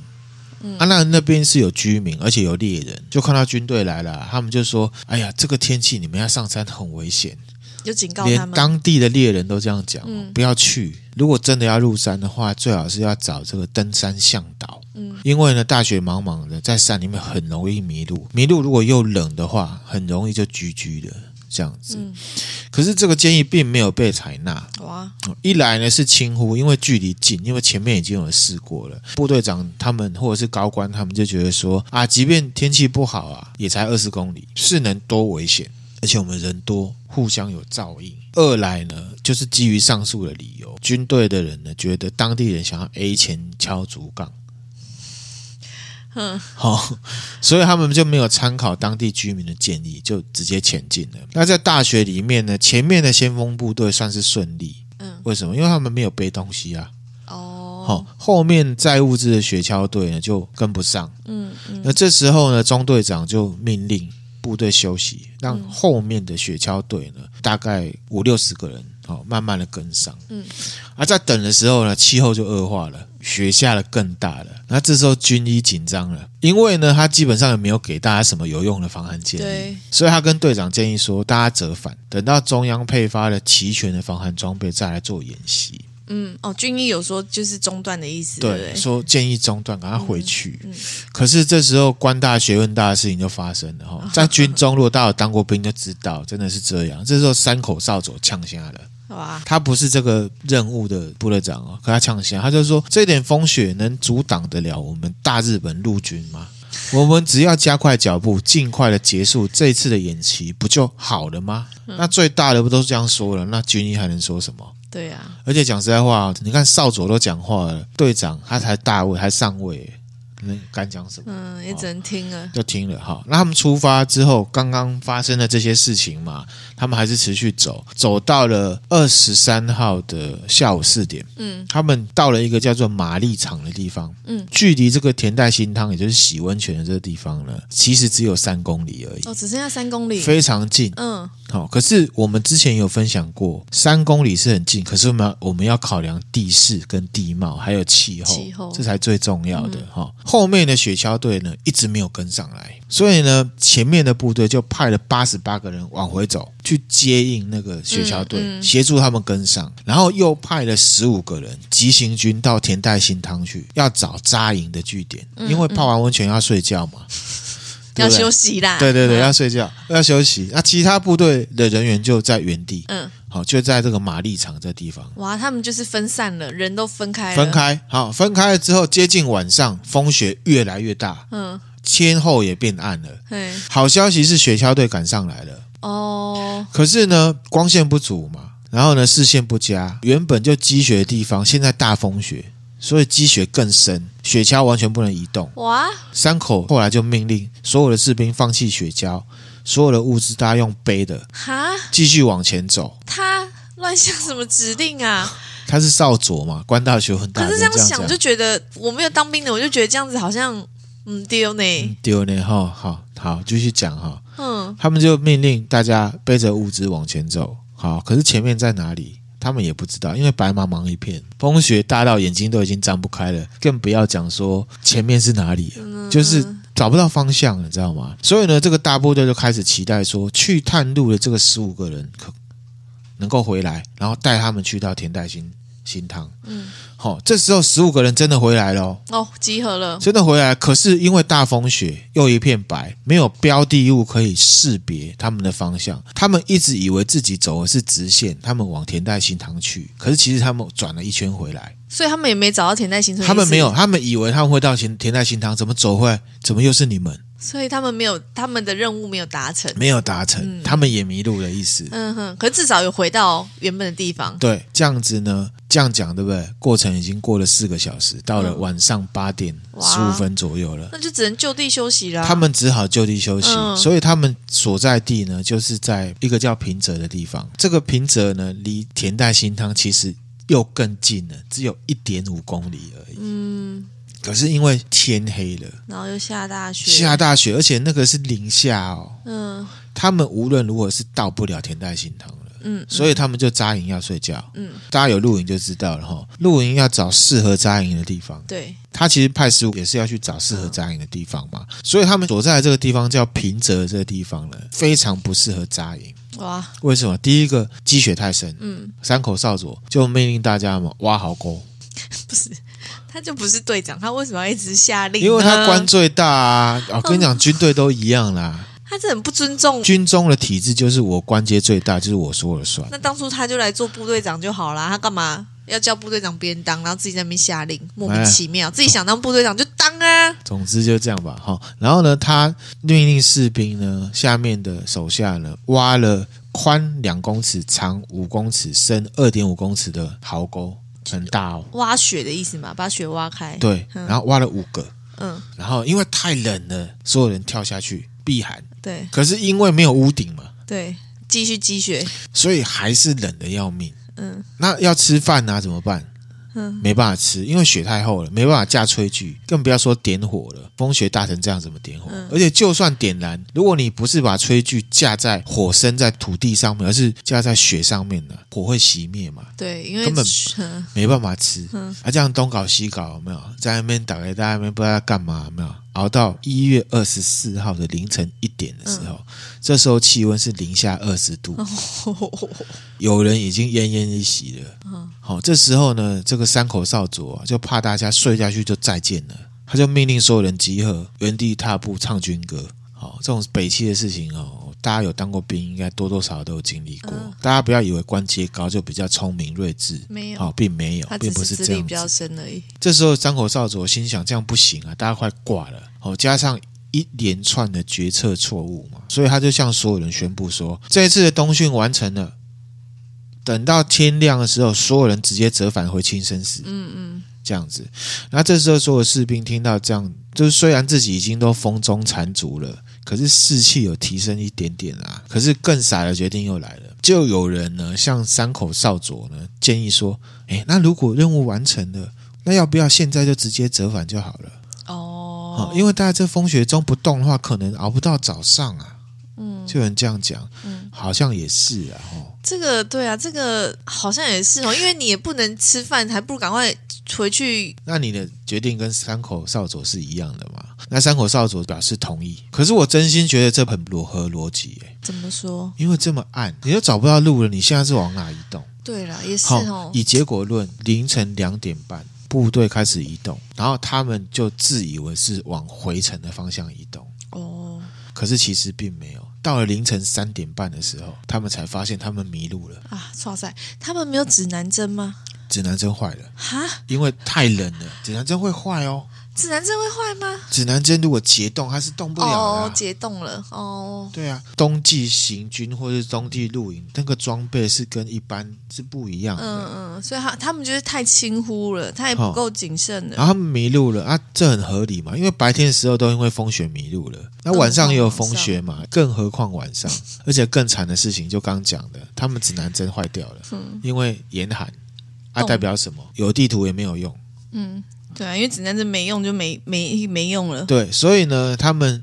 嗯、啊，那那边是有居民，而且有猎人，就看到军队来了，他们就说：“哎呀，这个天气你们要上山很危险。”就警告连当地的猎人都这样讲，嗯、不要去。如果真的要入山的话，最好是要找这个登山向导。嗯，因为呢，大雪茫茫的，在山里面很容易迷路。迷路如果又冷的话，很容易就居居的。这样子。嗯、可是这个建议并没有被采纳。哇！一来呢是轻忽，因为距离近，因为前面已经有试过了。部队长他们或者是高官他们就觉得说啊，即便天气不好啊，也才二十公里，是能多危险？而且我们人多，互相有照应。二来呢，就是基于上述的理由，军队的人呢觉得当地人想要 A 钱敲竹杠。嗯，好，所以他们就没有参考当地居民的建议，就直接前进了。那在大学里面呢，前面的先锋部队算是顺利。嗯，为什么？因为他们没有背东西啊。哦，好，后面载物资的雪橇队呢就跟不上。嗯嗯，那这时候呢，中队长就命令部队休息，让后面的雪橇队呢，大概五六十个人。好，慢慢的跟上。嗯，而在等的时候呢，气候就恶化了，雪下的更大了。那这时候军医紧张了，因为呢，他基本上也没有给大家什么有用的防寒建议，对所以他跟队长建议说，大家折返，等到中央配发了齐全的防寒装备，再来做演习。嗯，哦，军医有说就是中断的意思，对，说建议中断，赶快回去。嗯嗯、可是这时候官大学问大的事情就发生了哈，在军中，如果大家有当过兵就知道，真的是这样。这时候山口少佐呛下了。哇他不是这个任务的部队长哦，可他呛声，他就说：“这点风雪能阻挡得了我们大日本陆军吗？我们只要加快脚步，尽快的结束这次的演习，不就好了吗？嗯、那最大的不都是这样说了？那军医还能说什么？对呀、啊。而且讲实在话，你看少佐都讲话了，队长他才大位，还上尉。”能敢讲什么？嗯，也只能听了，就听了哈。那他们出发之后，刚刚发生的这些事情嘛，他们还是持续走，走到了二十三号的下午四点。嗯，他们到了一个叫做玛丽场的地方。嗯，距离这个田代新汤，也就是洗温泉的这个地方呢，其实只有三公里而已。哦，只剩下三公里，非常近。嗯，好。可是我们之前有分享过，三公里是很近，可是我们要我们要考量地势跟地貌，还有气候，气候这才最重要的哈。嗯后面的雪橇队呢，一直没有跟上来，所以呢，前面的部队就派了八十八个人往回走，去接应那个雪橇队，嗯嗯、协助他们跟上，然后又派了十五个人急行军到田代新汤去，要找扎营的据点，因为泡完温泉要睡觉嘛，要休息啦，对对对，要睡觉，要休息。那其他部队的人员就在原地，嗯。好，就在这个马力场这地方。哇，他们就是分散了，人都分开了。分开，好，分开了之后，接近晚上，风雪越来越大，嗯，天后也变暗了。嘿好消息是雪橇队赶上来了。哦，可是呢，光线不足嘛，然后呢，视线不佳，原本就积雪的地方，现在大风雪，所以积雪更深，雪橇完全不能移动。哇，山口后来就命令所有的士兵放弃雪橇。所有的物资大家用背的，哈，继续往前走。他乱下什么指令啊？他是少佐嘛，官大学问大。可是这样想，我就觉得我没有当兵的，我就觉得这样子好像嗯丢呢，丢呢哈，好好继续讲哈。嗯，他们就命令大家背着物资往前走。好，可是前面在哪里，他们也不知道，因为白茫茫一片，风雪大到眼睛都已经睁不开了，更不要讲说前面是哪里，嗯、就是。找不到方向，你知道吗？所以呢，这个大部队就开始期待说，去探路的这个十五个人可能够回来，然后带他们去到田代新新汤。嗯，好、哦，这时候十五个人真的回来了哦，集合了，真的回来。可是因为大风雪又一片白，没有标的物可以识别他们的方向，他们一直以为自己走的是直线，他们往田代新汤去。可是其实他们转了一圈回来。所以他们也没找到田代新汤。他们没有，他们以为他们会到田田代新汤，怎么走回来？怎么又是你们？所以他们没有，他们的任务没有达成，没有达成，嗯、他们也迷路的意思。嗯哼，可是至少有回到原本的地方。对，这样子呢，这样讲对不对？过程已经过了四个小时，到了晚上八点十五分左右了，那就只能就地休息了。他们只好就地休息，嗯、所以他们所在地呢，就是在一个叫平泽的地方。这个平泽呢，离田代新汤其实。又更近了，只有一点五公里而已。嗯，可是因为天黑了，然后又下大雪，下大雪，而且那个是零下哦。嗯，他们无论如何是到不了田代新汤了。嗯，所以他们就扎营要睡觉。嗯，大家有露营就知道了哈。露营要找适合扎营的地方。对，他其实派十五也是要去找适合扎营的地方嘛。所以他们所在的这个地方叫平泽这个地方呢，非常不适合扎营。哇！为什么？第一个积雪太深，嗯，山口少佐就命令大家嘛挖壕沟。不是，他就不是队长，他为什么要一直下令？因为他官最大啊！我跟你讲，军队都一样啦。他他这很不尊重军中的体制，就是我官阶最大，就是我说了算。那当初他就来做部队长就好啦，他干嘛要叫部队长别人当，然后自己在那边下令，莫名其妙，哎、自己想当部队长就当啊。总之就这样吧，哈。然后呢，他命令士兵呢，下面的手下呢，挖了宽两公尺、长五公尺、深二点五公尺的壕沟，很大哦。挖雪的意思嘛，把雪挖开。对，然后挖了五个。嗯，然后因为太冷了，所有人跳下去避寒。对，可是因为没有屋顶嘛，对，继续积雪，所以还是冷的要命。嗯，那要吃饭啊，怎么办？嗯，没办法吃，因为雪太厚了，没办法架炊具，更不要说点火了。风雪大成这样怎么点火？嗯、而且就算点燃，如果你不是把炊具架在火生在土地上面，而是架在雪上面的，火会熄灭嘛？对，因为根本没办法吃。嗯，啊，这样东搞西搞，有没有？在那边打开，在那边不知道干嘛，有没有？熬到一月二十四号的凌晨一点的时候，嗯、这时候气温是零下二十度，哦、有人已经奄奄一息了。嗯哦，这时候呢，这个山口少佐啊就怕大家睡下去就再见了，他就命令所有人集合，原地踏步唱军歌。好、哦，这种北七的事情哦。大家有当过兵，应该多多少少都有经历过。嗯、大家不要以为官阶高就比较聪明睿智，没有，好、哦，并没有，并不是这样子。比较深而已。这时候，山口少佐心想：这样不行啊，大家快挂了。好、哦，加上一连串的决策错误嘛，所以他就向所有人宣布说：这一次的冬训完成了。等到天亮的时候，所有人直接折返回青森市。嗯嗯，这样子。那这时候，所有士兵听到这样，就是虽然自己已经都风中残烛了。可是士气有提升一点点啊！可是更傻的决定又来了，就有人呢向山口少佐呢建议说：“哎，那如果任务完成了，那要不要现在就直接折返就好了？”哦，因为大家在风雪中不动的话，可能熬不到早上啊。嗯，就有人这样讲，嗯，好像也是啊。哦，这个对啊，这个好像也是哦，因为你也不能吃饭，还不如赶快。回去，那你的决定跟山口少佐是一样的吗？那山口少佐表示同意。可是我真心觉得这很不合逻辑耶。怎么说？因为这么暗，你都找不到路了，你现在是往哪移动？对了，也是哦。以结果论，凌晨两点半，部队开始移动，然后他们就自以为是往回程的方向移动。哦。可是其实并没有。到了凌晨三点半的时候，他们才发现他们迷路了。啊，哇塞！他们没有指南针吗？指南针坏了哈，因为太冷了，指南针会坏哦。指南针会坏吗？指南针如果结冻，它是动不了的。哦，结冻了哦。对啊，冬季行军或者是冬季露营，那个装备是跟一般是不一样的。嗯嗯，所以他他们就是太轻忽了，他也不够谨慎了。然后他们迷路了啊，这很合理嘛，因为白天的时候都因为风雪迷路了，那晚上也有风雪嘛，更何况晚上，而且更惨的事情就刚讲的，他们指南针坏掉了，嗯，因为严寒。它代表什么？有地图也没有用。嗯，对啊，因为指南针没用就没没没用了。对，所以呢，他们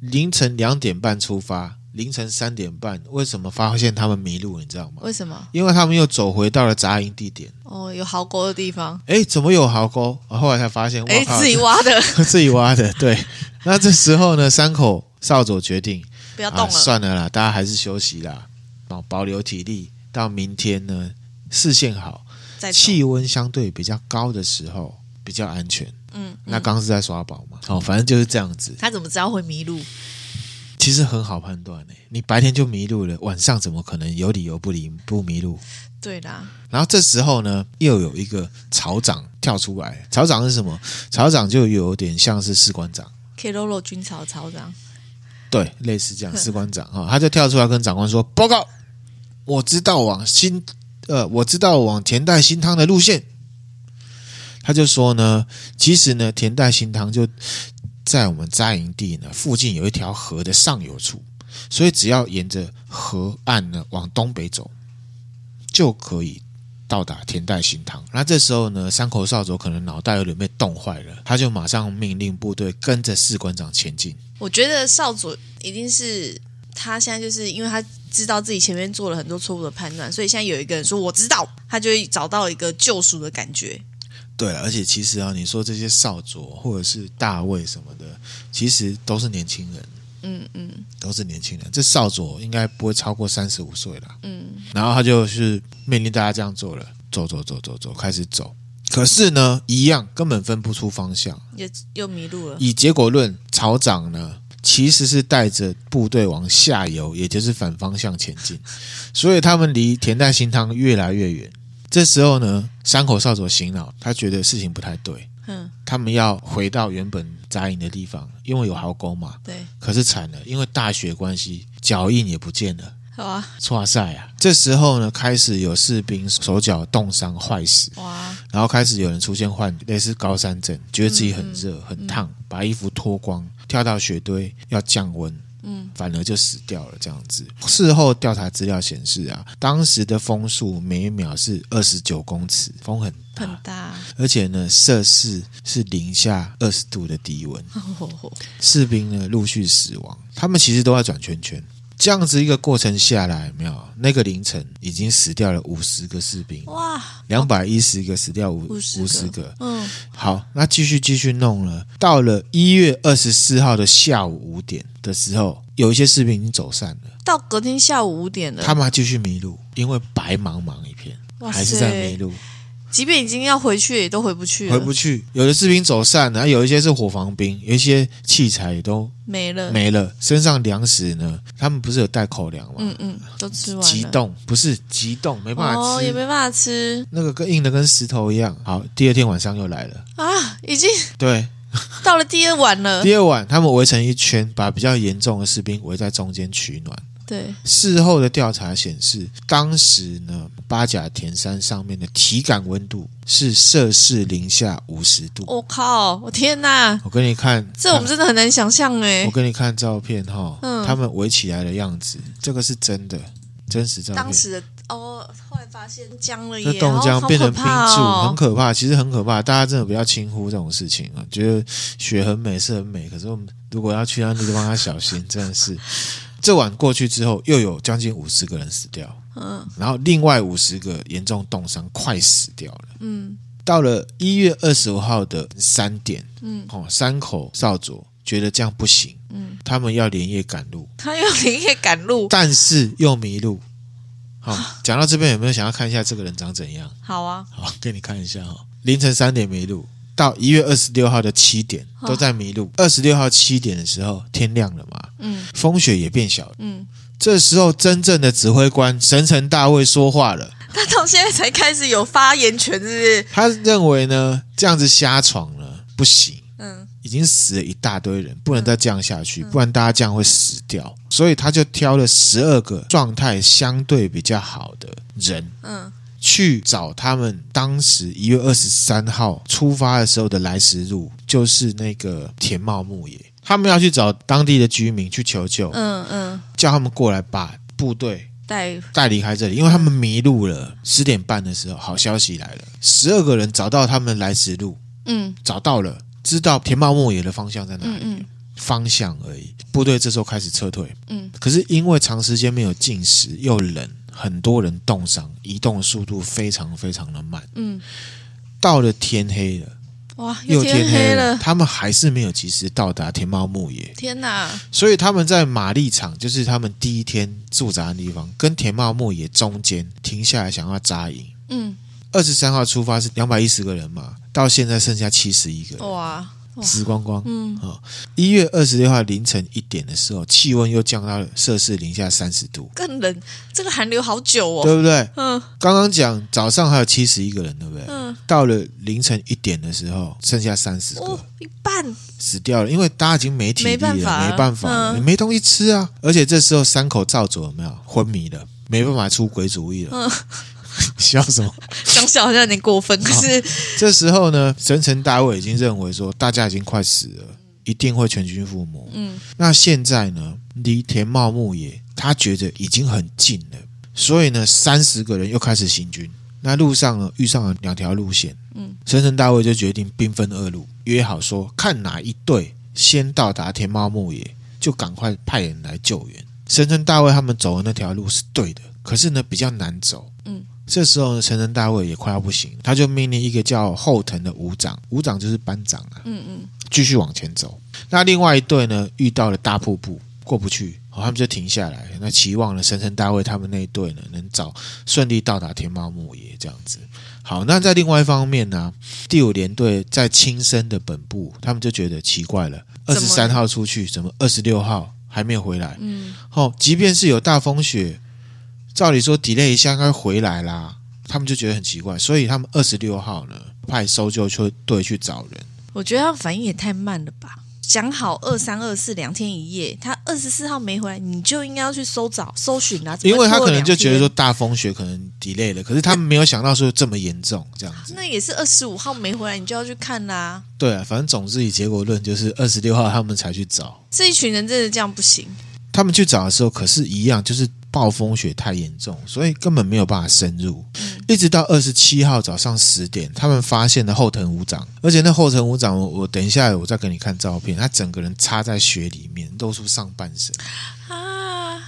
凌晨两点半出发，凌晨三点半，为什么发现他们迷路？你知道吗？为什么？因为他们又走回到了扎营地点。哦，有壕沟的地方。哎，怎么有壕沟？后来才发现，哎，自己挖的，自己挖的。对，那这时候呢，山口少佐决定不要动了，啊，算了啦，大家还是休息啦，保，保留体力，到明天呢，视线好。气温相对比较高的时候比较安全。嗯，嗯，那刚刚是在耍宝嘛？哦，反正就是这样子。他怎么知道会迷路？其实很好判断诶，你白天就迷路了，晚上怎么可能有理由不离不迷路？对啦。然后这时候呢，又有一个草长跳出来。草长是什么？草长就有点像是士官长。Keroro 军曹草长。对，类似这样士官长哈，他就跳出来跟长官说：“报告，我知道往新。”呃，我知道往田代新汤的路线，他就说呢，其实呢，田代新堂就在我们扎营地呢附近有一条河的上游处，所以只要沿着河岸呢往东北走，就可以到达田代新堂。那这时候呢，山口少佐可能脑袋有点被冻坏了，他就马上命令部队跟着士官长前进。我觉得少佐一定是。他现在就是因为他知道自己前面做了很多错误的判断，所以现在有一个人说我知道，他就会找到一个救赎的感觉。对，而且其实啊，你说这些少佐或者是大尉什么的，其实都是年轻人。嗯嗯，都是年轻人。这少佐应该不会超过三十五岁了。嗯，然后他就是命令大家这样做了，走走走走走，开始走。可是呢，一样根本分不出方向，又又迷路了。以结果论，草长呢？其实是带着部队往下游，也就是反方向前进，所以他们离田代新汤越来越远。这时候呢，山口少佐醒脑，他觉得事情不太对。嗯，他们要回到原本扎营的地方，因为有壕沟嘛。对。可是惨了，因为大雪关系，脚印也不见了。好啊，哇塞啊！这时候呢，开始有士兵手脚冻伤坏死，哇！然后开始有人出现患类似高山症，觉得自己很热、嗯、很烫，把衣服脱光，跳到雪堆要降温，嗯，反而就死掉了。这样子，事后调查资料显示啊，当时的风速每秒是二十九公尺，风很大，很大，而且呢，摄氏是零下二十度的低温，哦、士兵呢陆续死亡，他们其实都在转圈圈。这样子一个过程下来，没有？那个凌晨已经死掉了五十个士兵，哇，两百一十个死掉五五十个，嗯，好，那继续继续弄了。到了一月二十四号的下午五点的时候，有一些士兵已经走散了。到隔天下午五点了，他们还继续迷路，因为白茫茫一片，还是在迷路。即便已经要回去，也都回不去了。回不去，有的士兵走散了，有一些是伙房兵，有一些器材也都没了，没了。身上粮食呢？他们不是有带口粮吗？嗯嗯，都吃完了。急冻不是急冻，没办法吃，哦，也没办法吃。那个跟硬的跟石头一样。好，第二天晚上又来了啊，已经对，到了第二晚了。第二晚，他们围成一圈，把比较严重的士兵围在中间取暖。对，事后的调查显示，当时呢，八甲田山上面的体感温度是摄氏零下五十度。我、哦、靠！我天哪！我给你看，这我们真的很难想象哎。我给你看照片哈，嗯，他们围起来的样子，这个是真的，真实照片。当时的哦，后来发现僵了，这冻僵变成冰柱，哦，很可怕。其实很可怕，大家真的不要轻忽这种事情啊。觉得雪很美是很美，可是我们如果要去那地方，要小心，真的是。这晚过去之后，又有将近五十个人死掉，嗯，然后另外五十个严重冻伤，快死掉了，嗯。到了一月二十五号的三点，嗯，哦，山口少佐觉得这样不行，嗯，他们要连夜赶路，他要连夜赶路，但是又迷路。好，讲到这边有没有想要看一下这个人长怎样？好啊，好，给你看一下哈。凌晨三点迷路。到一月二十六号的七点都在迷路。二十六号七点的时候天亮了嘛？嗯，风雪也变小了。嗯，这时候真正的指挥官神城大卫说话了。他到现在才开始有发言权，是不是？他认为呢，这样子瞎闯了不行。嗯，已经死了一大堆人，不能再这样下去，不然大家这样会死掉。所以他就挑了十二个状态相对比较好的人。嗯。去找他们当时一月二十三号出发的时候的来时路，就是那个田茂牧野。他们要去找当地的居民去求救，嗯嗯，叫他们过来把部队带带离开这里，因为他们迷路了。十点半的时候，好消息来了，十二个人找到他们来时路，嗯，找到了，知道田茂牧野的方向在哪里，嗯嗯，方向而已。部队这时候开始撤退，嗯，可是因为长时间没有进食又冷。很多人冻伤，移动速度非常非常的慢。嗯，到了天黑了，哇，又天黑了，他们还是没有及时到达田茂牧野。天哪！所以他们在马力场，就是他们第一天驻扎的地方，跟田茂牧野中间停下来，想要扎营。嗯，二十三号出发是两百一十个人嘛，到现在剩下七十一个人。哇！死光光，嗯，好。一月二十六号凌晨一点的时候，气温又降到了摄氏零下三十度，更冷。这个寒流好久哦，对不对？嗯。刚刚讲早上还有七十一个人，对不对？嗯。到了凌晨一点的时候，剩下三十个，一半死掉了，因为大家已经没体力了，没办法，没办法了，嗯，没东西吃啊。而且这时候山口照佐有没有昏迷了？没办法出鬼主意了。嗯 笑什么？想笑好像有点过分。可是这时候呢，神城大卫已经认为说，大家已经快死了，一定会全军覆没。嗯，那现在呢，离田茂牧野他觉得已经很近了，所以呢，三十个人又开始行军。那路上呢，遇上了两条路线。嗯，神城大卫就决定兵分二路，约好说，看哪一队先到达田茂牧野，就赶快派人来救援。神城大卫他们走的那条路是对的，可是呢，比较难走。嗯。这时候呢，神城大尉也快要不行，他就命令一个叫后藤的武长，武长就是班长啊，嗯嗯，继续往前走。那另外一队呢，遇到了大瀑布，过不去，哦，他们就停下来，那期望了神神大卫他们那一队呢，能早顺利到达天猫牧野这样子。好，那在另外一方面呢，第五联队在青森的本部，他们就觉得奇怪了，二十三号出去，怎么二十六号还没有回来？嗯，好，即便是有大风雪，照理说 delay 一下应该回来啦，他们就觉得很奇怪，所以他们二十六号呢，派搜救车队去找人。我觉得他反应也太慢了吧。讲好二三二四两天一夜，他二十四号没回来，你就应该要去搜找、搜寻啊。因为他可能就觉得说大风雪可能 delay 了，可是他们没有想到说这么严重这样子。那也是二十五号没回来，你就要去看啦、啊。对啊，反正总之以结果论，就是二十六号他们才去找。这一群人真的这样不行。他们去找的时候，可是一样，就是暴风雪太严重，所以根本没有办法深入。嗯、一直到二十七号早上十点，他们发现了后藤武长，而且那后藤武长，我我等一下我再给你看照片，他整个人插在雪里面，露出上半身啊，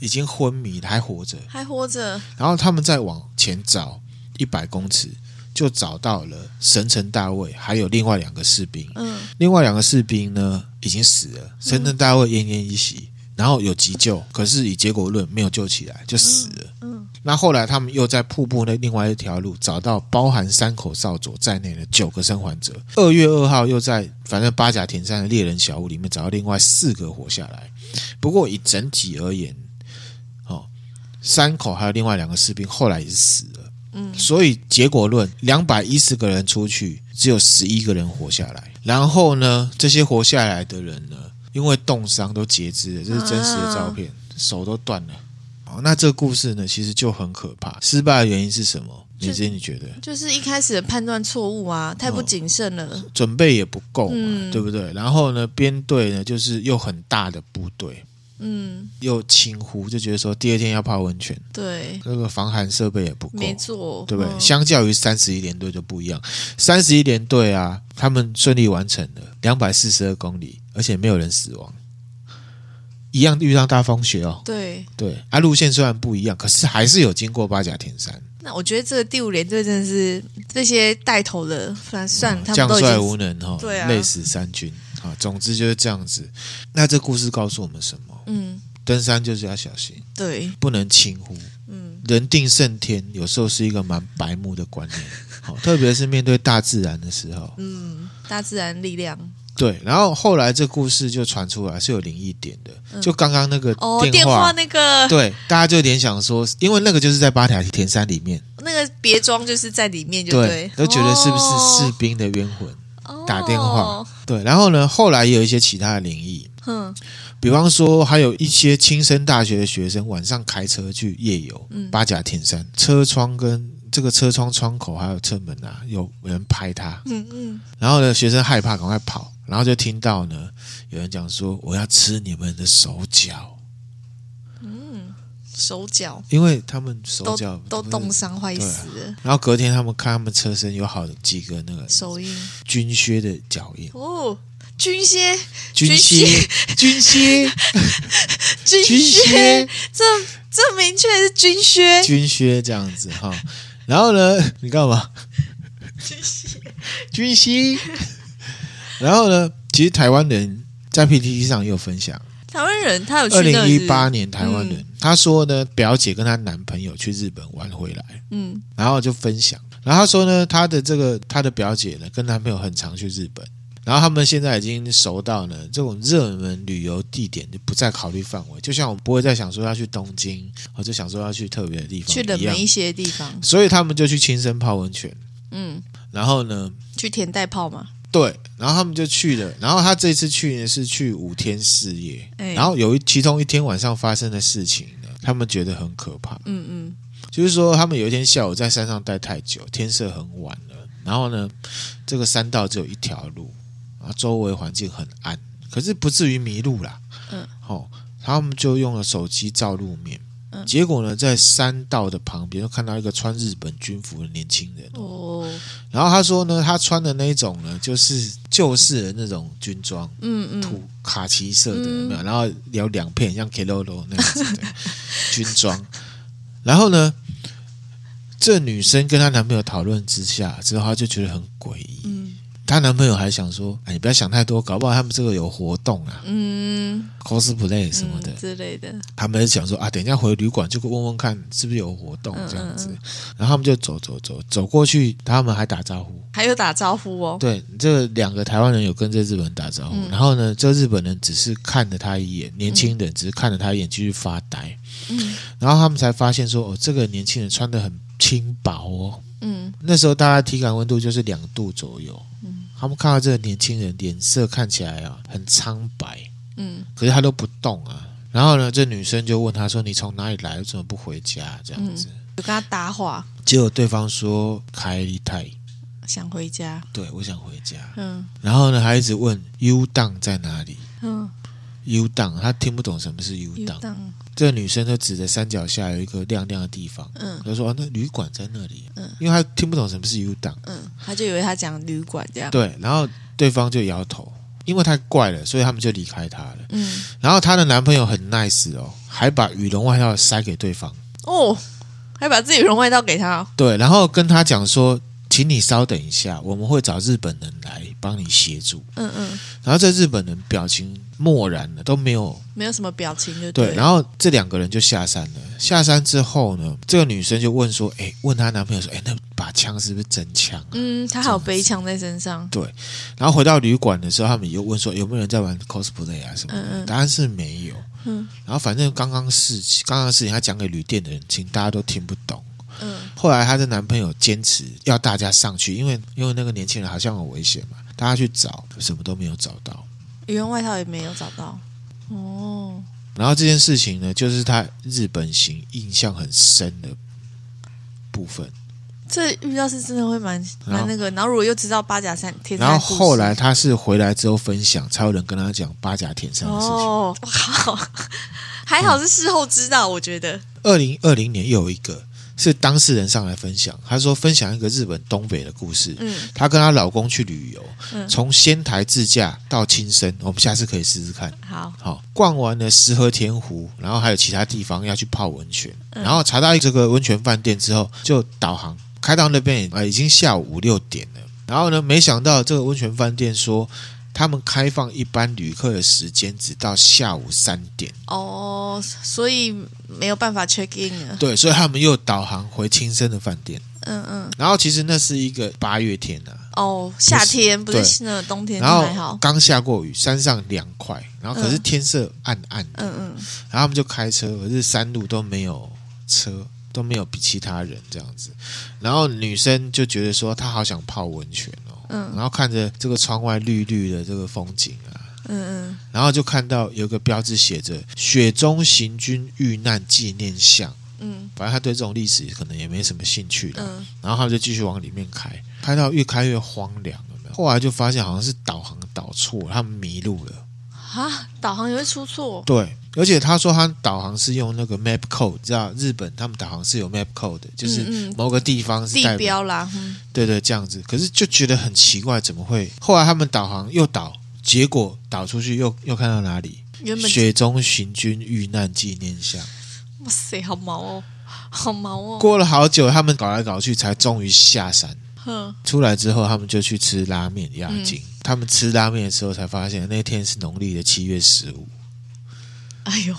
已经昏迷了，还活着，还活着。然后他们再往前找一百公尺，就找到了神城大卫，还有另外两个士兵。嗯，另外两个士兵呢已经死了，神城大卫奄奄一息。然后有急救，可是以结果论没有救起来，就死了。嗯，嗯，那后来他们又在瀑布那另外一条路找到包含山口少佐在内的九个生还者。二月二号又在反正八甲田山的猎人小屋里面找到另外四个活下来。不过以整体而言，哦，山口还有另外两个士兵后来也是死了。嗯，所以结果论两百一十个人出去，只有十一个人活下来。然后呢，这些活下来的人呢？因为冻伤都截肢了，这是真实的照片，啊、手都断了。好，那这个故事呢，其实就很可怕。失败的原因是什么？你自己你觉得？就是一开始的判断错误啊，太不谨慎了，哦、准备也不够嘛，嗯、对不对？然后呢，编队呢，就是又很大的部队，嗯，又轻忽，就觉得说第二天要泡温泉，对，那个防寒设备也不够，没错，对不对？嗯、相较于三十一连队就不一样，三十一连队啊，他们顺利完成了两百四十二公里。而且没有人死亡，一样遇上大风雪哦。对对，啊，路线虽然不一样，可是还是有经过八甲田山。那我觉得这个第五连队真的是这些带头的，算算他们将帅无能哈、哦，对啊，累死三军啊。总之就是这样子。那这故事告诉我们什么？嗯，登山就是要小心，对，不能轻忽。嗯，人定胜天，有时候是一个蛮白目的观念。好，特别是面对大自然的时候。嗯，大自然力量。对，然后后来这故事就传出来是有灵异点的，嗯、就刚刚那个电话，哦、电话那个，对，大家就联想说，因为那个就是在八甲田山里面，那个别庄就是在里面就对，对，都觉得是不是士兵的冤魂、哦、打电话，对，然后呢，后来也有一些其他的灵异，嗯，比方说还有一些青森大学的学生晚上开车去夜游，嗯，八甲田山车窗跟。这个车窗窗口还有车门啊，有人拍他，嗯嗯，然后呢，学生害怕，赶快跑，然后就听到呢，有人讲说：“我要吃你们的手脚。”嗯，手脚，因为他们手脚都冻伤坏死。了。然后隔天他们看他们车身有好几个那个手印、军靴的脚印。哦，军靴、军靴、军靴、军靴，这这明确是军靴，军靴这样子哈。然后呢？你干嘛？军靴，军靴。然后呢？其实台湾人在 PTT 上也有分享。台湾人他有去二零一八年，台湾人、嗯、他说呢，表姐跟她男朋友去日本玩回来，嗯，然后就分享。然后他说呢，他的这个他的表姐呢，跟男朋友很常去日本。然后他们现在已经熟到呢，这种热门旅游地点就不再考虑范围，就像我们不会再想说要去东京，或者想说要去特别的地方，去冷门一些地方，所以他们就去亲身泡温泉。嗯，然后呢，去田代泡嘛。对，然后他们就去了。然后他这次去呢是去五天四夜，哎、然后有一其中一天晚上发生的事情呢，他们觉得很可怕。嗯嗯，就是说他们有一天下午在山上待太久，天色很晚了，然后呢，这个山道只有一条路。啊，周围环境很暗，可是不至于迷路啦。嗯，好、哦，他们就用了手机照路面，嗯，结果呢，在山道的旁边就看到一个穿日本军服的年轻人。哦，然后他说呢，他穿的那一种呢，就是旧式的那种军装，嗯嗯，土卡其色的，有没有？然后有两片像 Keroro 那样子 的军装。然后呢，这女生跟她男朋友讨论之下之后，她就觉得很诡异。嗯她男朋友还想说：“哎，你不要想太多，搞不好他们这个有活动啊。”，cosplay 什么的、嗯、之类的。他们想说啊，等一下回旅馆就问问看是不是有活动这样子。然后他们就走走走走过去，他们还打招呼，还有打招呼哦。对，这两个台湾人有跟这日本人打招呼，嗯、然后呢，这日本人只是看了他一眼，年轻人只是看了他一眼，继续发呆。嗯，然后他们才发现说，哦，这个年轻人穿的很轻薄哦。嗯，那时候大家体感温度就是两度左右。嗯，他们看到这个年轻人脸色看起来啊很苍白。嗯，可是他都不动啊。然后呢，这女生就问他说：“你从哪里来？为什么不回家？”这样子，就跟他搭话。结果对方说：“开利泰想回家。”对，我想回家。嗯，然后呢，还一直问 “U 档在哪里？”嗯，“U 档”，他听不懂什么是 “U 档”。这个女生就指着山脚下有一个亮亮的地方，嗯，她说、啊、那旅馆在那里，嗯，因为她听不懂什么是 U 档，嗯，她就以为她讲旅馆这样，对，然后对方就摇头，因为太怪了，所以他们就离开她了，嗯，然后她的男朋友很 nice 哦，还把羽绒外套塞给对方，哦，还把自己羽绒外套给他，对，然后跟她讲说。请你稍等一下，我们会找日本人来帮你协助。嗯嗯，然后这日本人表情漠然的，都没有没有什么表情就对，对。然后这两个人就下山了。下山之后呢，这个女生就问说：“哎，问她男朋友说，哎，那把枪是不是真枪啊？”嗯，她还有背枪在身上。对。然后回到旅馆的时候，他们又问说：“有没有人在玩 cosplay 啊什么的？”嗯嗯，答案是没有。嗯。然后反正刚刚事情，刚刚事情，他讲给旅店的人听，大家都听不懂。嗯，后来她的男朋友坚持要大家上去，因为因为那个年轻人好像很危险嘛，大家去找，什么都没有找到，羽绒外套也没有找到。哦，然后这件事情呢，就是他日本行印象很深的部分。这遇到是真的会蛮蛮那个，然后如果又知道八甲山然后后来他是回来之后分享，才有人跟他讲八甲田山的事情。哦，好，还好是事后知道，我觉得。二零二零年又有一个。是当事人上来分享，他说分享一个日本东北的故事。嗯，她跟她老公去旅游，嗯，从仙台自驾到青森，我们下次可以试试看。好，好，逛完了石河田湖，然后还有其他地方要去泡温泉，嗯，然后查到这个温泉饭店之后，就导航开到那边，啊，已经下午五六点了。然后呢，没想到这个温泉饭店说。他们开放一般旅客的时间只到下午三点哦，所以没有办法 check in 了。对，所以他们又导航回青森的饭店。嗯嗯。然后其实那是一个八月天呐、啊。哦，夏天不是，是那个冬天。然后刚下过雨，山上凉快，然后可是天色暗暗的。嗯嗯。然后他们就开车，可是山路都没有车，都没有比其他人这样子。然后女生就觉得说，她好想泡温泉哦。嗯，然后看着这个窗外绿绿的这个风景啊，嗯嗯，然后就看到有个标志写着“雪中行军遇难纪念像”，嗯，反正他对这种历史可能也没什么兴趣的，嗯，然后他就继续往里面开，开到越开越荒凉了，后来就发现好像是导航导错，他们迷路了。啊，导航也会出错？对，而且他说他导航是用那个 map code，知道日本他们导航是有 map code 的，就是某个地方是地标啦。对对，这样子。可是就觉得很奇怪，怎么会？后来他们导航又导，结果导出去又又看到哪里？雪中行军遇难纪念像。哇塞，好毛哦，好毛哦！过了好久，他们搞来搞去，才终于下山。呵出来之后，他们就去吃拉面压惊。嗯他们吃拉面的时候才发现，那天是农历的七月十五。哎呦，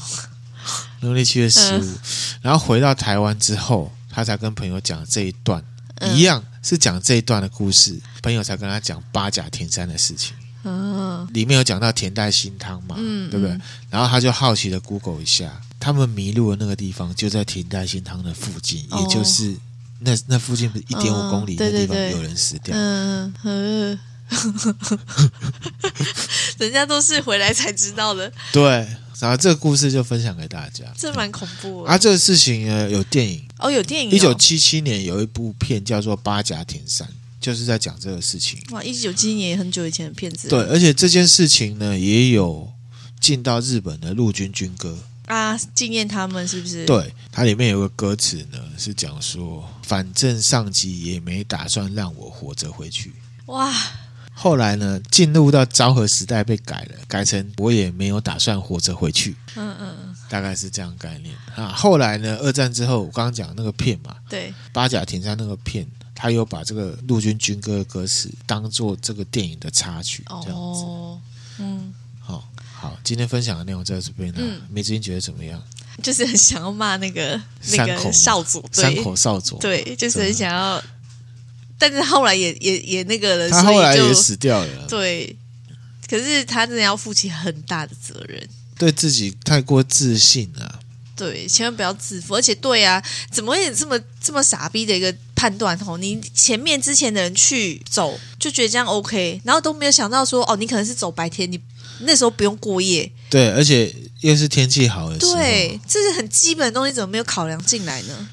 农历七月十五。嗯、然后回到台湾之后，他才跟朋友讲这一段，嗯、一样是讲这一段的故事。朋友才跟他讲八甲田山的事情。嗯，里面有讲到田代新汤嘛，嗯、对不对？然后他就好奇的 Google 一下，他们迷路的那个地方就在田代新汤的附近，哦、也就是那那附近不是一点五公里的地方有人死掉。嗯嗯。人家都是回来才知道的。对，然后这个故事就分享给大家。这蛮恐怖。啊，这个事情呢，有电影哦，有电影。一九七七年有一部片叫做《八甲田山》，就是在讲这个事情。哇，一九七七年也很久以前的片子。对，而且这件事情呢，也有进到日本的陆军军歌啊，纪念他们是不是？对，它里面有个歌词呢，是讲说，反正上级也没打算让我活着回去。哇。后来呢，进入到昭和时代被改了，改成我也没有打算活着回去。嗯嗯，大概是这样概念啊。后来呢，二战之后，我刚刚讲那个片嘛，对，八甲田山那个片，他又把这个陆军军歌的歌词当做这个电影的插曲，这样子。哦，嗯，好，好，今天分享的内容在这边呢。嗯，梅子英觉得怎么样？就是很想要骂那个那个少佐，山口少佐，对，就是很想要，但是后来也也也那个了，他后来也死掉了。对，可是他真的要负起很大的责任，对自己太过自信了。对，千万不要自负。而且，对啊，怎么会有这么这么傻逼的一个判断？哦，你前面之前的人去走，就觉得这样 OK，然后都没有想到说，哦，你可能是走白天，你那时候不用过夜。对，而且又是天气好的时候。对，这是很基本的东西，怎么没有考量进来呢？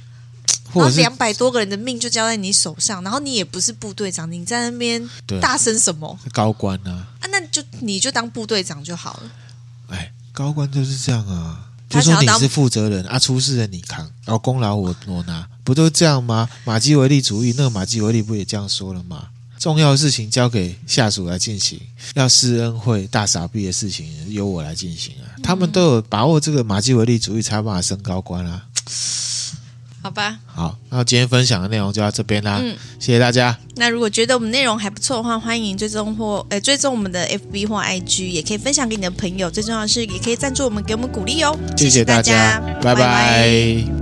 然后两百多个人的命就交在你手上，然后你也不是部队长，你在那边大声什么？高官啊？啊，那就你就当部队长就好了。哎，高官就是这样啊。就说你是负责人啊，出事了你扛，然后功劳我我拿，不都这样吗？马基维利主义，那个马基维利不也这样说了吗？重要的事情交给下属来进行，要施恩惠大傻逼的事情由我来进行啊。他们都有把握这个马基维利主义，才有办法升高官啊。好吧，好，那今天分享的内容就到这边啦。嗯，谢谢大家。那如果觉得我们内容还不错的话，欢迎追踪或呃追踪我们的 FB 或 IG，也可以分享给你的朋友。最重要的是，也可以赞助我们，给我们鼓励哦。谢谢大家，谢谢大家，拜拜。拜拜。